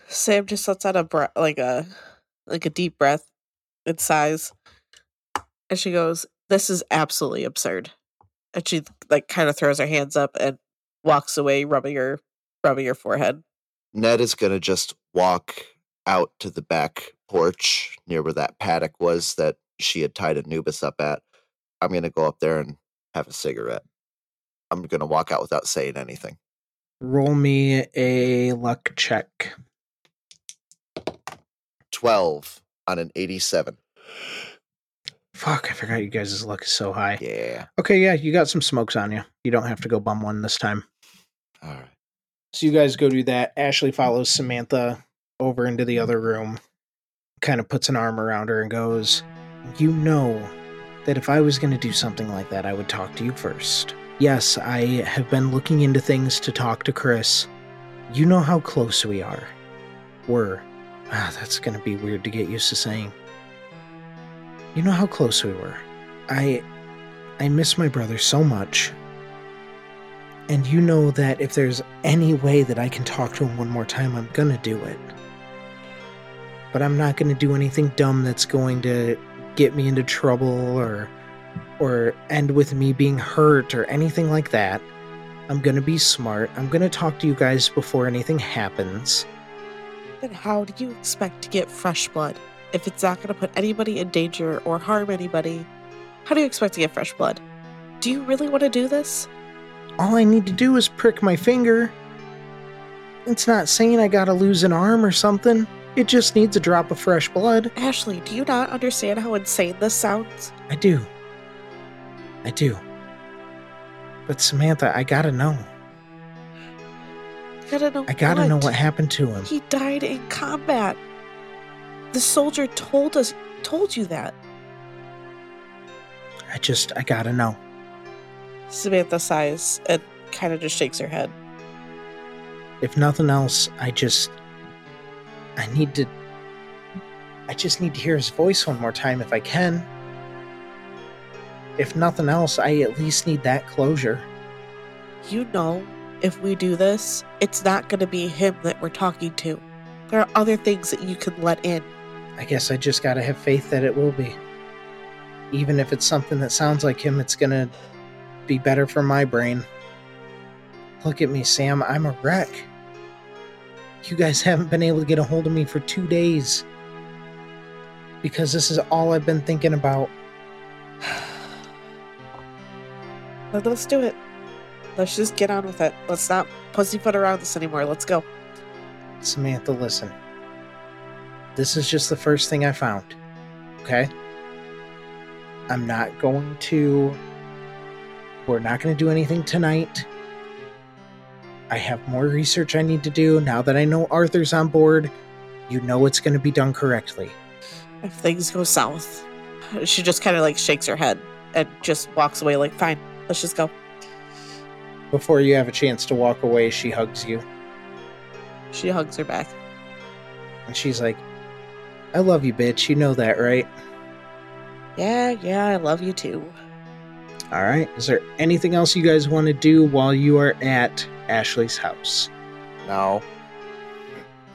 F: Sam just lets out a breath, like a, like a deep breath, and sighs, and she goes, "This is absolutely absurd." And she like kind of throws her hands up and walks away, rubbing her, rubbing her forehead.
C: Ned is gonna just walk out to the back porch near where that paddock was that she had tied Anubis up at. I'm gonna go up there and have a cigarette. I'm gonna walk out without saying anything.
A: Roll me a luck check.
C: Twelve on an eighty-seven.
A: Fuck, I forgot you guys' luck is so high.
C: Yeah.
A: Okay, yeah, you got some smokes on you. You don't have to go bum one this time.
C: All right.
A: So you guys go do that. Ashley follows Samantha over into the other room, kind of puts an arm around her and goes, You know that if I was going to do something like that, I would talk to you first. Yes, I have been looking into things to talk to Chris. You know how close we are. We're. Ah, that's going to be weird to get used to saying. You know how close we were. I. I miss my brother so much. And you know that if there's any way that I can talk to him one more time, I'm gonna do it. But I'm not gonna do anything dumb that's going to get me into trouble or or end with me being hurt or anything like that. I'm gonna be smart. I'm gonna talk to you guys before anything happens.
F: Then how do you expect to get fresh blood if it's not going to put anybody in danger or harm anybody? How do you expect to get fresh blood? Do you really want to do this?
A: All I need to do is prick my finger. It's not saying I gotta lose an arm or something. It just needs a drop of fresh blood.
F: Ashley, do you not understand how insane this sounds?
A: I do. I do. But Samantha, I gotta know.
F: I gotta know.
A: I gotta know what happened to him.
F: He died in combat. The soldier told us, told you that.
A: I just, I gotta know.
F: Samantha sighs and kind of just shakes her head.
A: If nothing else, I just, I need to, I just need to hear his voice one more time if I can. If nothing else, I at least need that closure.
F: You know, if we do this, it's not going to be him that we're talking to. There are other things that you can let in.
A: I guess I just gotta have faith that it will be. Even if it's something that sounds like him, it's gonna be better for my brain. Look at me, Sam. I'm a wreck. You guys haven't been able to get a hold of me for two days. Because this is all I've been thinking about.
F: Let- Let's do it. Let's just get on with it. Let's not pussyfoot around this anymore. Let's go.
A: Samantha, listen. This is just the first thing I found. Okay? I'm not going to. We're not going to do anything tonight. I have more research I need to do. Now that I know Arthur's on board, you know it's going to be done correctly.
F: If things go south, she just kind of like shakes her head and just walks away, like, fine, let's just go.
A: Before you have a chance to walk away, she hugs you.
F: She hugs her back.
A: And she's like, I love you, bitch. You know that, right?
F: Yeah, yeah, I love you too.
A: All right. Is there anything else you guys want to do while you are at Ashley's house?
C: No.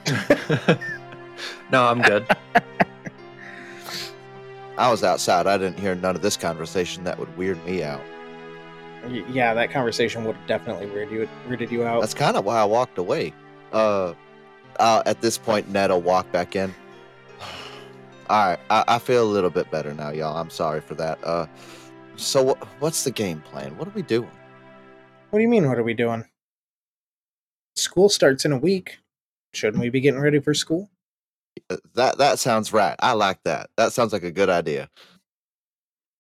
D: no, I'm good.
C: I was outside. I didn't hear none of this conversation that would weird me out.
A: Yeah, that conversation would have definitely weirded you, weirded you out.
C: That's kind of why I walked away. Uh, uh, at this point, Ned will walk back in. All right, I, I feel a little bit better now, y'all. I'm sorry for that. Uh, so wh- what's the game plan? What are we doing?
A: What do you mean, what are we doing? School starts in a week. Shouldn't we be getting ready for school?
C: Uh, That that sounds right. I like that. That sounds like a good idea.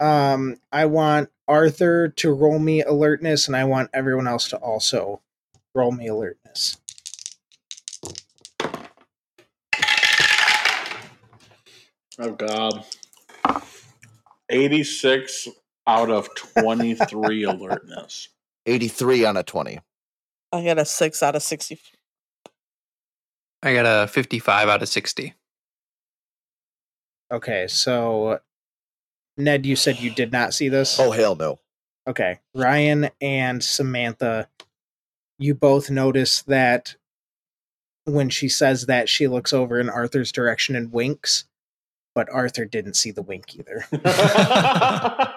A: Um, I want Arthur to roll me alertness, and I want everyone else to also roll me alertness.
E: Oh God. 86 out of 23 alertness.
C: 83 on a 20.
F: I got a six out of 60.
D: I got a 55 out of 60.
A: Okay, so Ned, you said you did not see this.
C: Oh hell no.
A: Okay. Ryan and Samantha, you both notice that when she says that, she looks over in Arthur's direction and winks, but Arthur didn't see the wink either.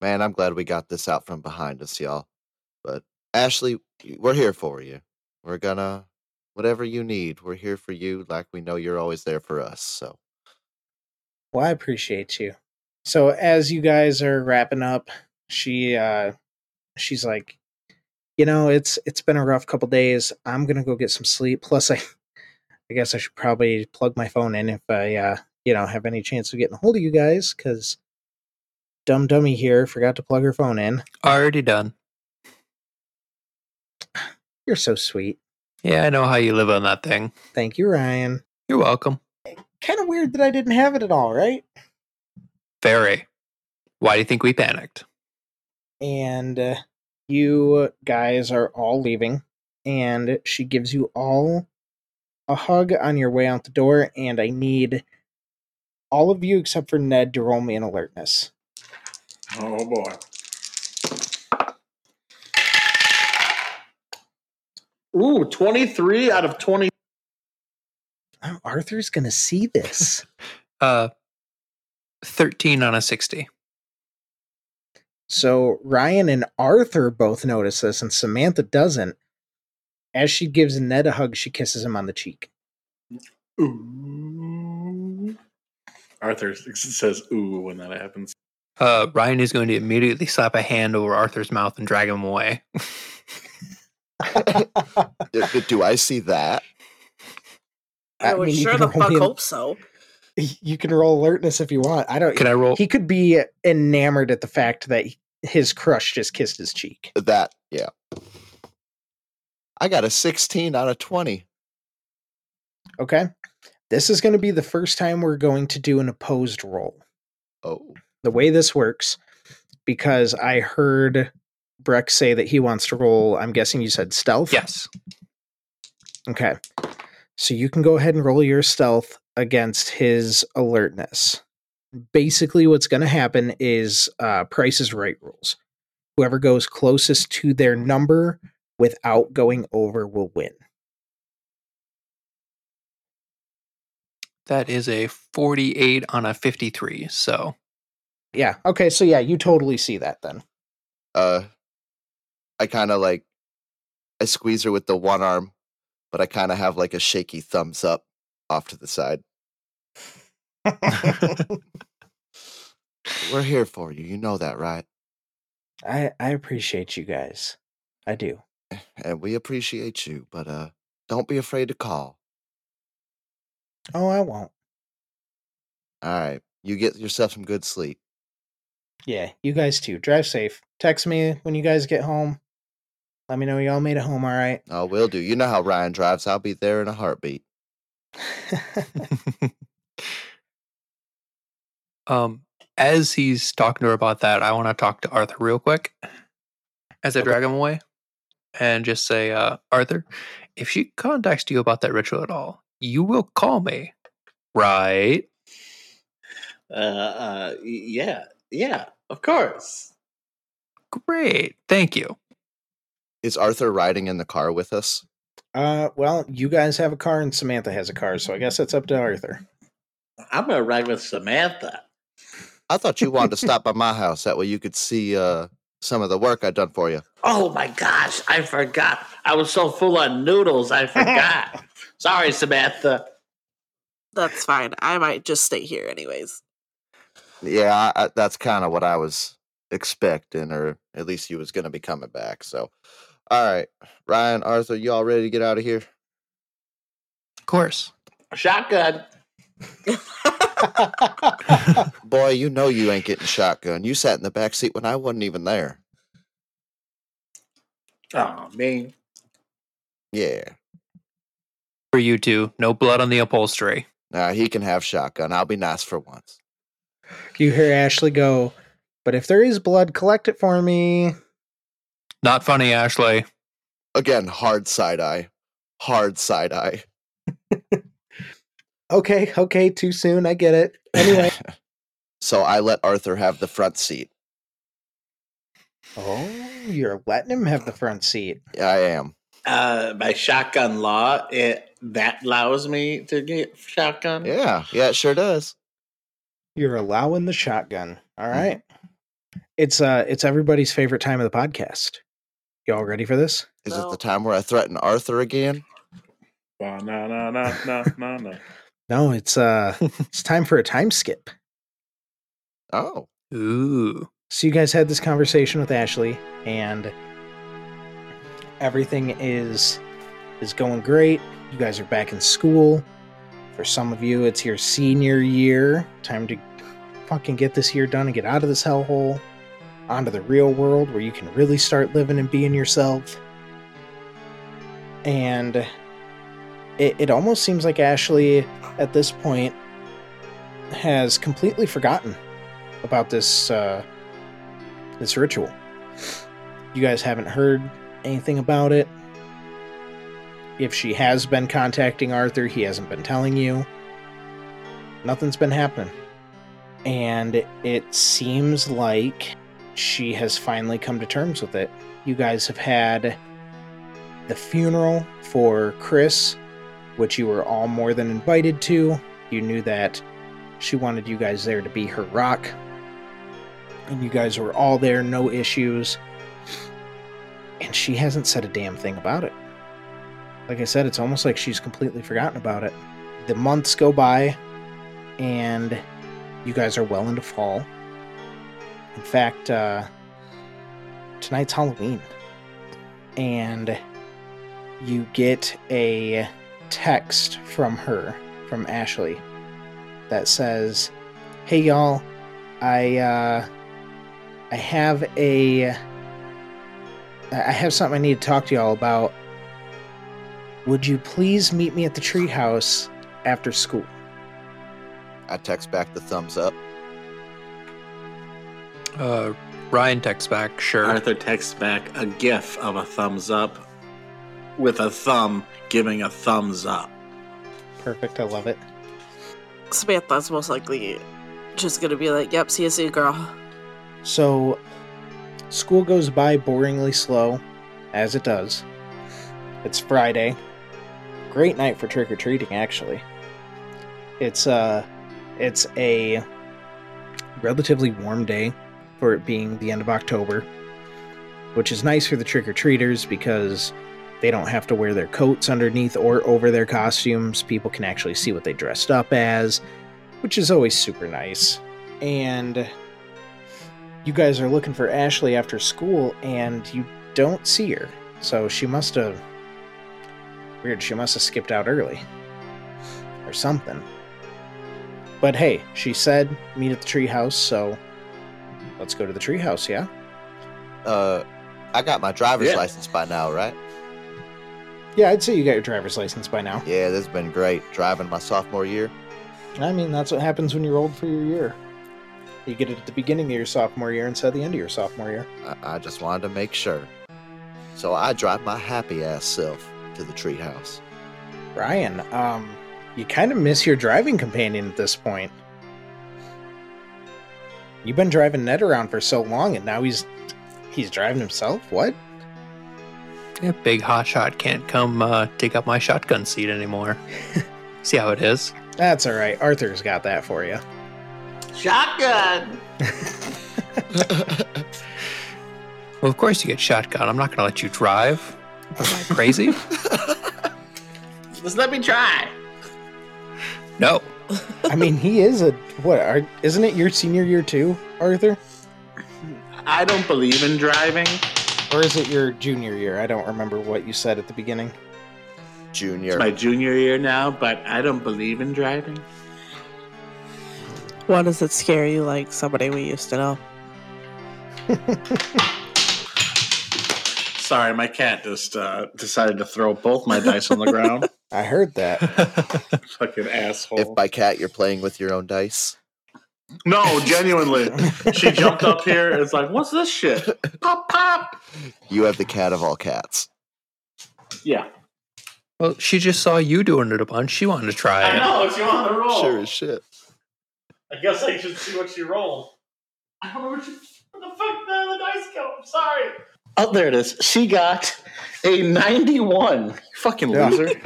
C: Man, I'm glad we got this out from behind us, y'all. But Ashley, we're here for you. We're gonna whatever you need, we're here for you. Like we know you're always there for us. So
A: Well, I appreciate you. So as you guys are wrapping up, she uh she's like, you know, it's it's been a rough couple days. I'm gonna go get some sleep. Plus I I guess I should probably plug my phone in if I uh you know have any chance of getting a hold of you guys, because dumb dummy here forgot to plug her phone in.
D: Already done.
A: You're so sweet.
D: Yeah, I know how you live on that thing.
A: Thank you, Ryan.
D: You're welcome.
A: Kind of weird that I didn't have it at all, right?
D: Very. Why do you think we panicked?
A: and uh, you guys are all leaving and she gives you all a hug on your way out the door and i need all of you except for ned to roll me an alertness
E: Oh boy. Ooh, 23 out of 20.
A: Arthur's gonna see this
D: Uh, 13 on a 60.
A: so ryan and arthur both notice this and samantha doesn't as she gives ned a hug she kisses him on the cheek
E: Ooh. Arthur says ooh when that happens.
D: Uh, Ryan is going to immediately slap a hand over Arthur's mouth and drag him away.
C: do, do I see that?
A: I
F: I would
A: mean,
F: sure the fuck
A: me an-
F: hope so.
A: you can roll alertness if you want i don't
D: Can I roll?
A: he could be enamored at the fact that his crush just kissed his cheek uh,
C: That yeah. I got a 16 out of 20.
A: Okay. This is going to be the first time we're going to do an opposed roll.
C: Oh.
A: The way this works, because I heard Brek say that he wants to roll, I'm guessing you said stealth?
D: Yes.
A: Okay. So you can go ahead and roll your stealth against his alertness. Basically, what's going to happen is uh, Price is Right rules. Whoever goes closest to their number without going over will win.
D: That is a 48 on a 53. So
A: Yeah. Okay. So, yeah, you totally see that then.
C: Uh I kind of like I squeeze her with the one arm, but I kind of have like a shaky thumbs up off to the side. We're here for you. You know that, right?
A: I I appreciate you guys. I do.
C: And we appreciate you, but uh don't be afraid to call.
A: Oh, I won't.
C: All right. You get yourself some good sleep.
A: Yeah, you guys too. Drive safe. Text me when you guys get home. Let me know y'all made it home all right.
C: Oh, will do. You know how Ryan drives. I'll be there in a heartbeat.
D: um as he's talking to her about that, I want to talk to Arthur real quick as I
C: Okay.
D: drag him away and just say, uh, Arthur, if she contacts you about that ritual at all, you will call me. Right?
E: Uh, uh, yeah, yeah, of course.
D: Great. Thank you.
C: Is Arthur riding in the car with us?
A: uh, well, you guys have a car and Samantha has a car, so I guess that's up to Arthur.
E: I'm gonna ride with Samantha.
C: I thought you wanted to stop by my house. That way you could see uh, some of the work I've done for you.
E: Oh my gosh, I forgot. I was so full on noodles, I forgot. Sorry, Samantha.
F: That's fine. I might just stay here anyways.
C: Yeah, I, I, that's kind of what I was expecting, or at least you was going to be coming back. So, all right, Ryan, Arthur, you all ready to get out of here?
D: Of course.
E: Shotgun.
C: Boy, you know you ain't getting shotgun. You sat in the back seat when I wasn't even there.
E: Oh man.
C: Yeah.
D: For you two, no blood on the upholstery.
C: Now he can have shotgun. I'll be nice for once.
A: You hear Ashley go, but if there is blood, collect it for me.
D: Not funny, Ashley.
C: Again, hard side eye. Hard side eye.
A: Okay, okay, too soon. I get it. Anyway.
C: so I let Arthur have the front seat.
A: oh, you're letting him have the front seat.
C: I am.
E: Uh, by shotgun law, it that allows me to get shotgun.
C: Yeah, yeah, it sure does.
A: You're allowing the shotgun. All right. It's uh it's everybody's favorite time of the podcast. Y'all ready for this?
C: Is
F: No.
C: it the time where I threaten Arthur again?
E: Ba na na na na na na.
A: No, it's uh it's time for a time skip.
C: Oh,
D: Ooh.
A: So you guys had this conversation with Ashley and everything is is going great. You guys are back in school. For some of you it's your senior year. Time to fucking get this year done and get out of this hellhole onto the real world where you can really start living and being yourself. And it, it almost seems like Ashley at this point has completely forgotten about this uh, this ritual. You guys haven't heard anything about it. If she has been contacting Arthur, he hasn't been telling you. Nothing's been happening. And it seems like she has finally come to terms with it. You guys have had the funeral for Chris, which you were all more than invited to. You knew that she wanted you guys there to be her rock. And you guys were all there, no issues. And she hasn't said a damn thing about it. Like I said, it's almost like she's completely forgotten about it. The months go by, and you guys are well into fall. In fact, uh, tonight's Halloween. And you get a text from her, from Ashley, that says, Hey y'all, I uh I have a I have something I need to talk to y'all about. Would you please meet me at the treehouse after school?
C: I text back the thumbs up.
D: Uh, Ryan texts back, sure.
E: Arthur texts back a gif of a thumbs up with a thumb giving a thumbs up.
A: Perfect, I love it.
F: Samantha's most likely just gonna be like, "Yep, see you soon, girl."
A: So, school goes by boringly slow, as it does. It's Friday. Great night for trick or treating, actually. It's uh, it's a relatively warm day for it being the end of October, which is nice for the trick or treaters because they don't have to wear their coats underneath or over their costumes. People can actually see what they dressed up as, which is always super nice. And you guys are looking for Ashley after school and you don't see her. So she must have. Weird, she must have skipped out early. Or something. But hey, she said meet at the treehouse, so let's go to the treehouse, yeah?
C: Uh, I got my driver's
E: Yeah.
C: license by now, right?
A: Yeah, I'd say you got your driver's license by now.
C: Yeah, this has been great. Driving my sophomore year.
A: I mean, that's what happens when you're old for your year. You get it at the beginning of your sophomore year instead of the end of your sophomore year.
C: I, I just wanted to make sure. So I drive my happy ass self to the treehouse.
A: Ryan, um, you kind of miss your driving companion at this point. You've been driving Ned around for so long, and now he's he's driving himself. What?
D: Yeah, big hotshot can't come uh, take up my shotgun seat anymore. See how it is?
A: That's all right. Arthur's got that for you.
H: Shotgun.
D: Well, of course you get shotgun. I'm not going to let you drive. Am I crazy?
H: Just let me try.
D: no.
A: I mean, he is a what? Are, isn't it your senior year too, Arthur?
E: I don't believe in driving.
A: Or is it your junior year? I don't remember what you said at the beginning.
C: Junior.
E: It's my junior year now, but I don't believe in driving.
F: Why does it scare you like somebody we used to know?
E: Sorry, my cat just uh, decided to throw both my dice on the ground.
A: I heard that.
E: Fucking asshole.
C: if by cat you're playing with your own dice.
E: no, genuinely. she jumped up here. It's like, what's this shit? Pop, pop.
C: You have the cat of all cats.
E: Yeah.
D: Well, she just saw you doing it a bunch. She wanted to try it.
E: I know. She wanted to roll.
C: Sure as shit.
E: I guess I should see what she rolled. I don't know what, she, what the fuck the, the dice go. I'm sorry. Oh, there it is. She got a 91. You fucking
A: Yeah.
E: loser.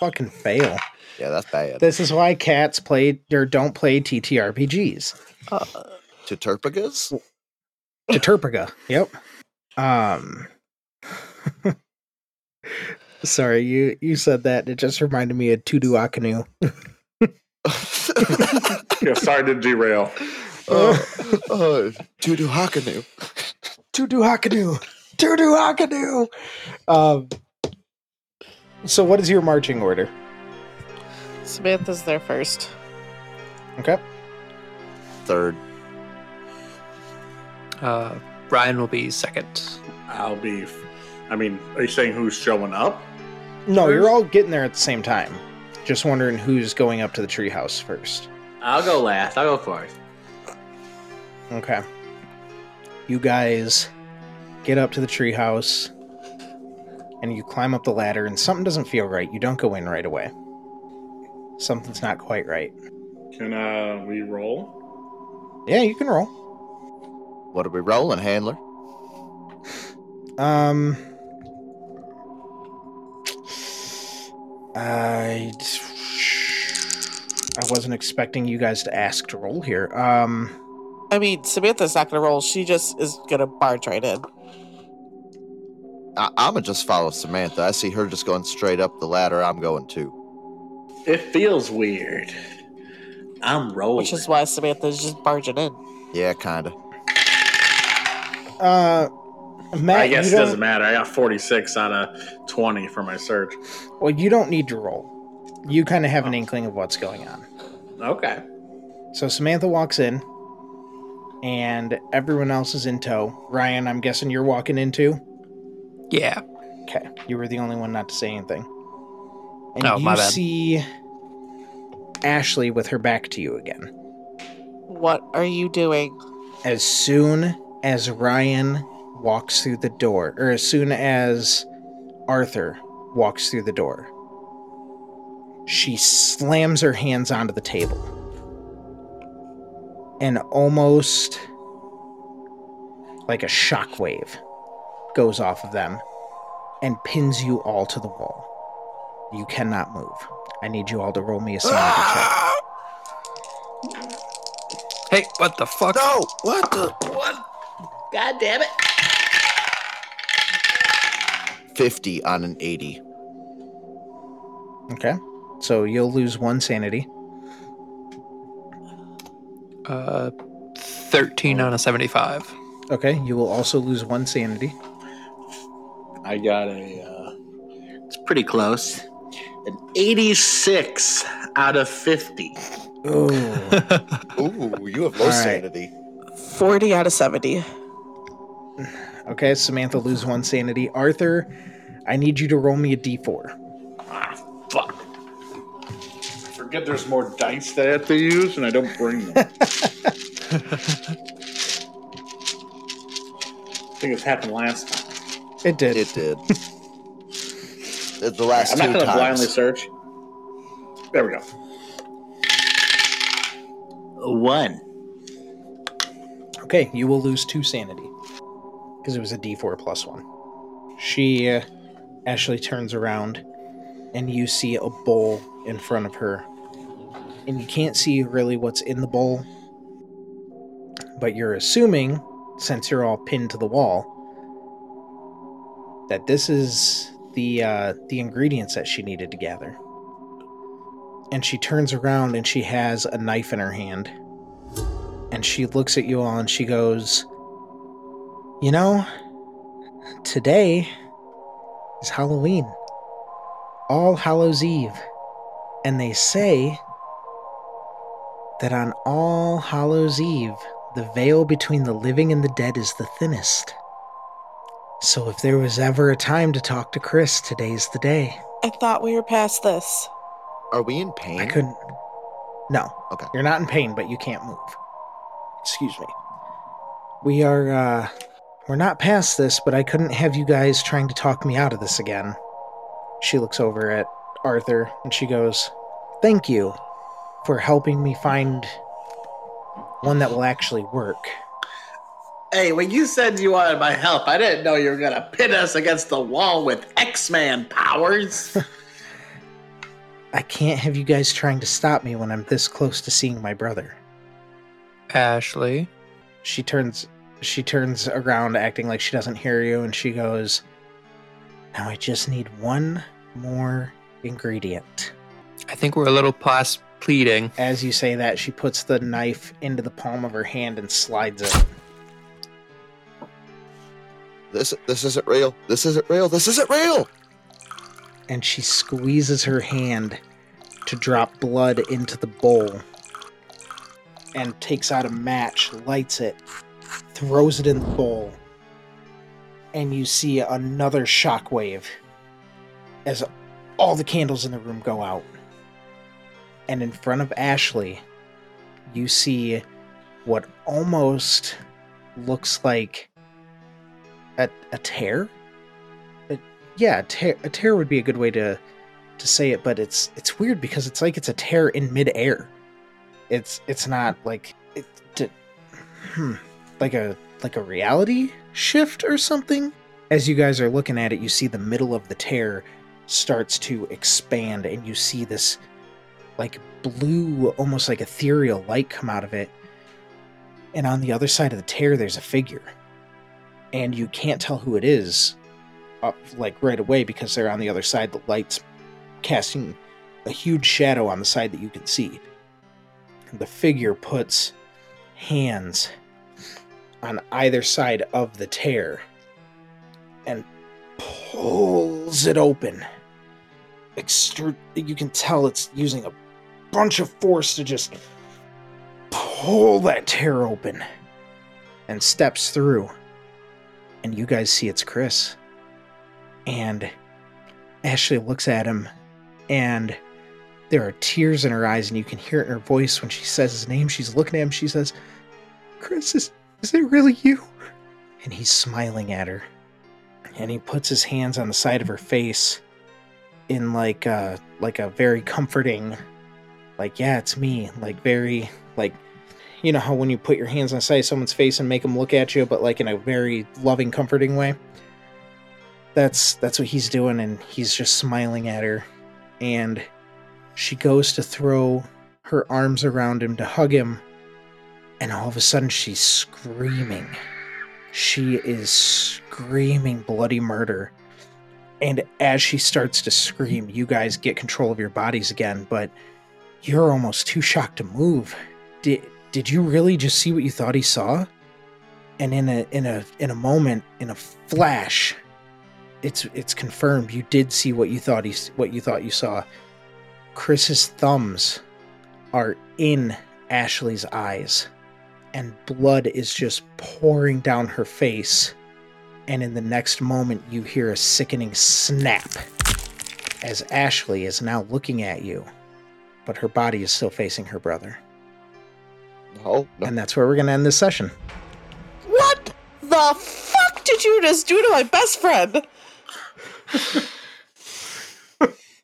A: Fucking fail.
C: Yeah, that's bad.
A: This is why cats play or don't play TTRPGs.
F: Uh,
C: To Turpagas?
A: Yep. Um. Sorry, you you said that. It just reminded me of Tudu Akanu.
K: Yeah, sorry to derail.
C: uh, uh, Tudu Hakanu.
A: Tudu Hakanu. Tudu Hakanu. Um. So, what is your marching order?
F: Samantha's there first.
A: Okay.
C: Third.
D: Uh, Ryan will be second.
K: I'll be. I mean, are you saying who's showing up?
A: No, you're all getting there at the same time. Just wondering who's going up to the treehouse first.
H: I'll go last. I'll go fourth.
A: Okay. You guys get up to the treehouse and you climb up the ladder, and something doesn't feel right. You don't go in right away. Something's not quite right.
K: Can uh, we roll?
A: Yeah, you can roll.
C: What are we rolling, handler?
A: Um. I. I wasn't expecting you guys to ask to roll here. Um.
F: I mean, Samantha's not gonna roll. She just is gonna barge right in.
C: I- I'm gonna just follow Samantha. I see her just going straight up the ladder. I'm going too.
E: It feels weird. I'm rolling.
F: Which is why Samantha's just barging in.
C: Yeah, kinda.
A: Uh. Matt,
K: I guess it doesn't matter. I got 46 out of 20 for my search.
A: Well, you don't need to roll. You kind of have an inkling of what's going on.
K: Okay.
A: So Samantha walks in, and everyone else is in tow. Ryan, I'm guessing you're walking in too.
D: Yeah.
A: Okay, you were the only one not to say anything. And
D: Oh,
A: you
D: my bad.
A: see Ashley with her back to you again.
F: What are you doing?
A: As soon as Ryan walks through the door, or as soon as Arthur walks through the door, she slams her hands onto the table and almost like a shockwave goes off of them and pins you all to the wall. You cannot move. I need you all to roll me a sanity check.
D: Hey, what the fuck?
C: No! What the?
H: What? God damn it.
C: 50 on an 80.
A: Okay. So you'll lose one sanity.
D: Uh, 13 on a 75.
A: Okay. You will also lose one sanity.
E: I got a. Uh,
H: It's pretty close.
E: an 86 out of 50.
A: Ooh.
C: Ooh, you have low
A: All right.
C: sanity.
F: 40 out of 70.
A: okay. Samantha lose one sanity. Arthur, I need you to roll me a d4.
K: Ah, fuck. Forget there's more dice that I have to use, and I don't bring them. I think it's happened last time.
A: It did.
C: It did. the last
K: I'm not
C: two
K: going to
C: times.
K: blindly search. There we go.
H: One.
A: Okay, you will lose two sanity because it was a d4 plus one. She uh, Ashley turns around and you see a bowl in front of her. And you can't see really what's in the bowl, but you're assuming, since you're all pinned to the wall, that this is the uh, the ingredients that she needed to gather. And she turns around and she has a knife in her hand and she looks at you all and she goes, You know, today is Halloween, All Hallows Eve. And they say that on All Hallows Eve, the veil between the living and the dead is the thinnest. So if there was ever a time to talk to Chris, today's the day.
F: I thought we were past this.
C: Are we in pain?
A: I couldn't. No.
C: Okay.
A: You're not in pain, but you can't move. Excuse me. We are, uh. We're not past this, but I couldn't have you guys trying to talk me out of this again. She looks over at Arthur and she goes, Thank you for helping me find one that will actually work.
E: Hey, when you said you wanted my help, I didn't know you were going to pin us against the wall with X Man powers.
A: I can't have you guys trying to stop me when I'm this close to seeing my brother.
D: Ashley.
A: She turns she turns around acting like she doesn't hear you and she goes Now I just need one more ingredient.
D: I think we're a little past pleading.
A: As you say that, she puts the knife into the palm of her hand and slides it.
C: This this isn't real. This isn't real. This isn't real.
A: And she squeezes her hand to drop blood into the bowl and takes out a match, lights it, throws it in the bowl, and you see another shockwave as all the candles in the room go out. And in front of Ashley, you see what almost looks like a, a tear. A- yeah, a tear, a tear would be a good way to to say it, but it's it's weird because it's like it's a tear in midair. It's it's not like it, d- hmm, like a like a reality shift or something. As you guys are looking at it, you see the middle of the tear starts to expand, and you see this like blue, almost like ethereal light come out of it. And on the other side of the tear, there's a figure, and you can't tell who it is, up like right away because they're on the other side. The lights casting a huge shadow on the side that you can see. The figure puts hands on either side of the tear and pulls it open. You can tell it's using a bunch of force to just pull that tear open and steps through. And you guys see it's Chris. And Ashley looks at him and there are tears in her eyes and you can hear it in her voice when she says his name. She's looking at him she says chris is, is it really you? And he's smiling at her. And he puts his hands on the side of her face in like a like a very comforting like yeah it's me like very like you know how when you put your hands on side of someone's face and make them look at you but like in a very loving comforting way? That's that's what he's doing and he's just smiling at her. And she goes to throw her arms around him to hug him and all of a sudden she's screaming. She is screaming bloody murder. And as she starts to scream you guys get control of your bodies again but you're almost too shocked to move. Did did you really just see what you thought he saw and in a in a in a moment in a flash it's it's confirmed you did see what you thought he what you thought you saw. Chris's thumbs are in Ashley's eyes and blood is just pouring down her face and in the next moment you hear a sickening snap as Ashley is now looking at you but her body is still facing her brother.
C: No, no.
A: And that's where we're going to end this session.
F: What the fuck did you just do to my best friend?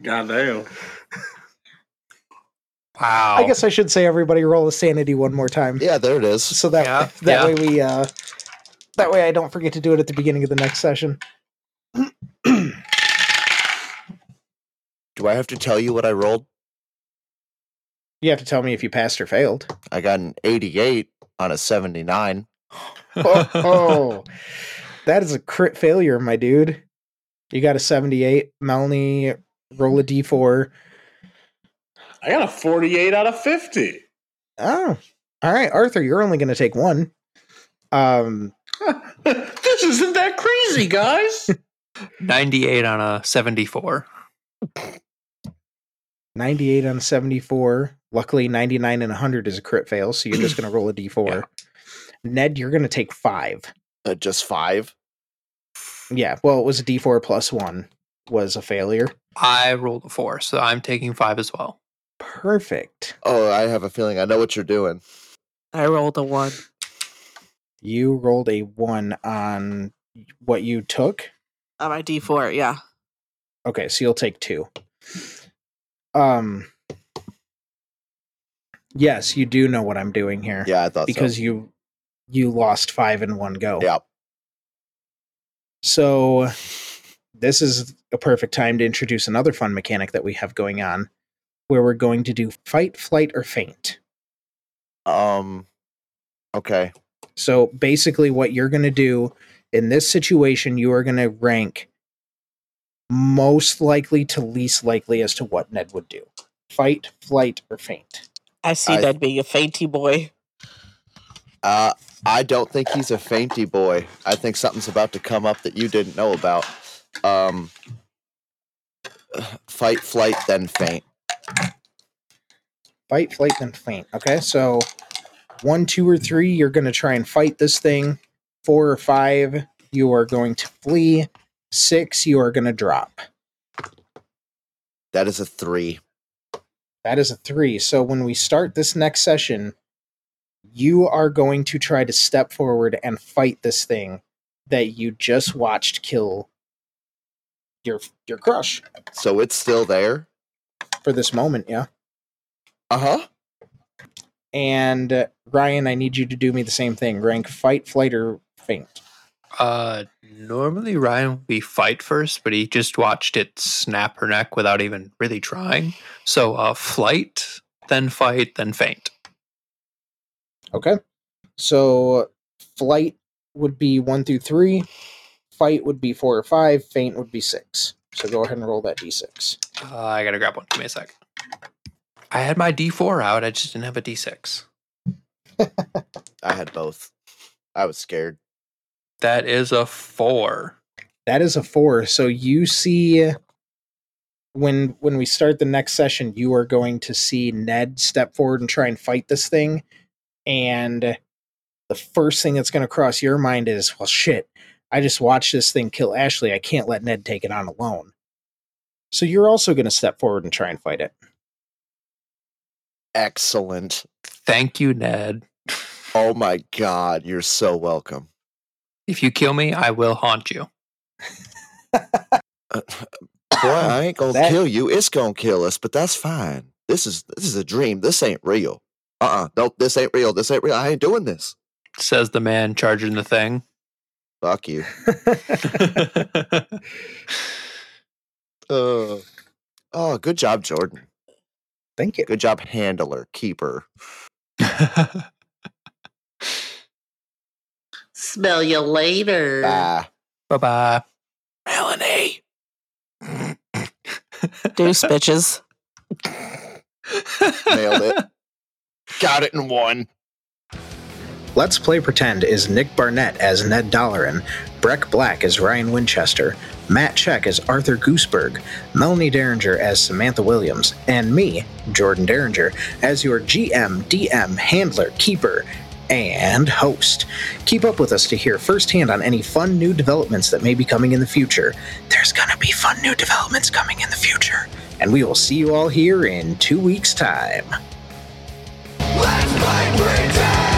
K: Goddamn.
D: Wow.
A: I guess I should say everybody roll a sanity one more time.
C: Yeah, there it is.
A: So that
D: Yeah,
A: that
D: yeah.
A: way we uh that way I don't forget to do it at the beginning of the next session.
C: Do I have to tell you what I rolled?
A: You have to tell me if you passed or failed.
C: I got an 88 on a 79.
A: Oh, oh. that is a crit failure, my dude. You got a 78. Melanie, roll a d4.
K: I got a 48 out of 50.
A: Oh. All right, Arthur, you're only going to take one. Um
K: this isn't that crazy, guys.
D: 98 on a 74.
A: 98 on 74. Luckily 99 and 100 is a crit fail, so you're just going to roll a d4.
D: Yeah.
A: Ned, you're going to take 5.
C: Uh, just five.
A: Yeah, well, it was a d4 plus 1 was a failure.
D: I rolled a 4, so I'm taking 5 as well.
A: Perfect.
C: Oh, I have a feeling I know what you're doing.
F: I rolled a one.
A: You rolled a 1 on what you took.
F: On my D4, yeah.
A: Okay, so you'll take 2. Um Yes, you do know what I'm doing here
C: Yeah, I thought
A: because
C: so.
A: you you lost 5 in one go.
C: Yeah.
A: So this is a perfect time to introduce another fun mechanic that we have going on where we're going to do fight, flight or faint.
C: Um. Okay.
A: So basically, what you're going to do in this situation, you are going to rank most likely to least likely as to what Ned would do. Fight, flight, or faint.
F: I see
C: I-
F: Ned being a fainty boy.
C: Uh, I don't think he's a fainty boy. I think something's about to come up that you didn't know about. Um, fight, flight, then faint.
A: Fight, flight, then faint. Okay, so one, two, or three, you're going to try and fight this thing. Four or five, you are going to flee. Six, you are going to drop.
C: That is a three.
A: That is a three. So when we start this next session, you are going to try to step forward and fight this thing that you just watched kill your your crush
C: So it's still there.
A: for this moment, yeah.
C: Uh huh.
A: And uh, Ryan, I need you to do me the same thing. Rank fight, flight, or faint.
D: Uh, normally Ryan would be fight first, but he just watched it snap her neck without even really trying. So, uh, flight, then fight, then faint.
A: Okay. So flight would be one through three, fight would be four or five, faint would be six. So go ahead and roll that d6.
D: Uh, I gotta grab one. Give me a sec. I had my D4 out. I just didn't have a D6.
C: I had both. I was scared.
D: That is a four.
A: That is a four. So you see when when we start the next session, you are going to see Ned step forward and try and fight this thing. And the first thing that's going to cross your mind is, well, shit, I just watched this thing kill Ashley. I can't let Ned take it on alone. So you're also going to step forward and try and fight it.
C: Excellent.
D: Thank you, Ned.
C: Oh my god, you're so welcome.
D: If you kill me, I will haunt you.
C: Uh, boy, I ain't gonna
A: That-
C: kill you. It's gonna kill us, but that's fine. This is this is a dream. This ain't real. Uh uh Nope, this ain't real. This ain't real. I ain't doing this.
D: Says the man charging the thing.
C: Fuck you. Uh, oh, good job, Jordan.
A: Thank you.
C: Good job, handler, keeper.
H: Smell you later.
C: Bye.
D: bye bye.
C: Melanie.
F: Deuce bitches.
C: Nailed it. Got it in one.
A: Let's Play Pretend is Nic Barnett as Ned Dolaran, Brek Black as Ryan Winchester, Matt Czech as Arthur Gooseburg, Melanie Daringer as Samantha Williams, and me, Jordan Daringer, as your GM, DM, handler, keeper, and host. Keep up with us to hear firsthand on any fun new developments that may be coming in the future. There's gonna be fun new developments coming in the future. And we will see you all here in two weeks' time.
B: Let's play pretend.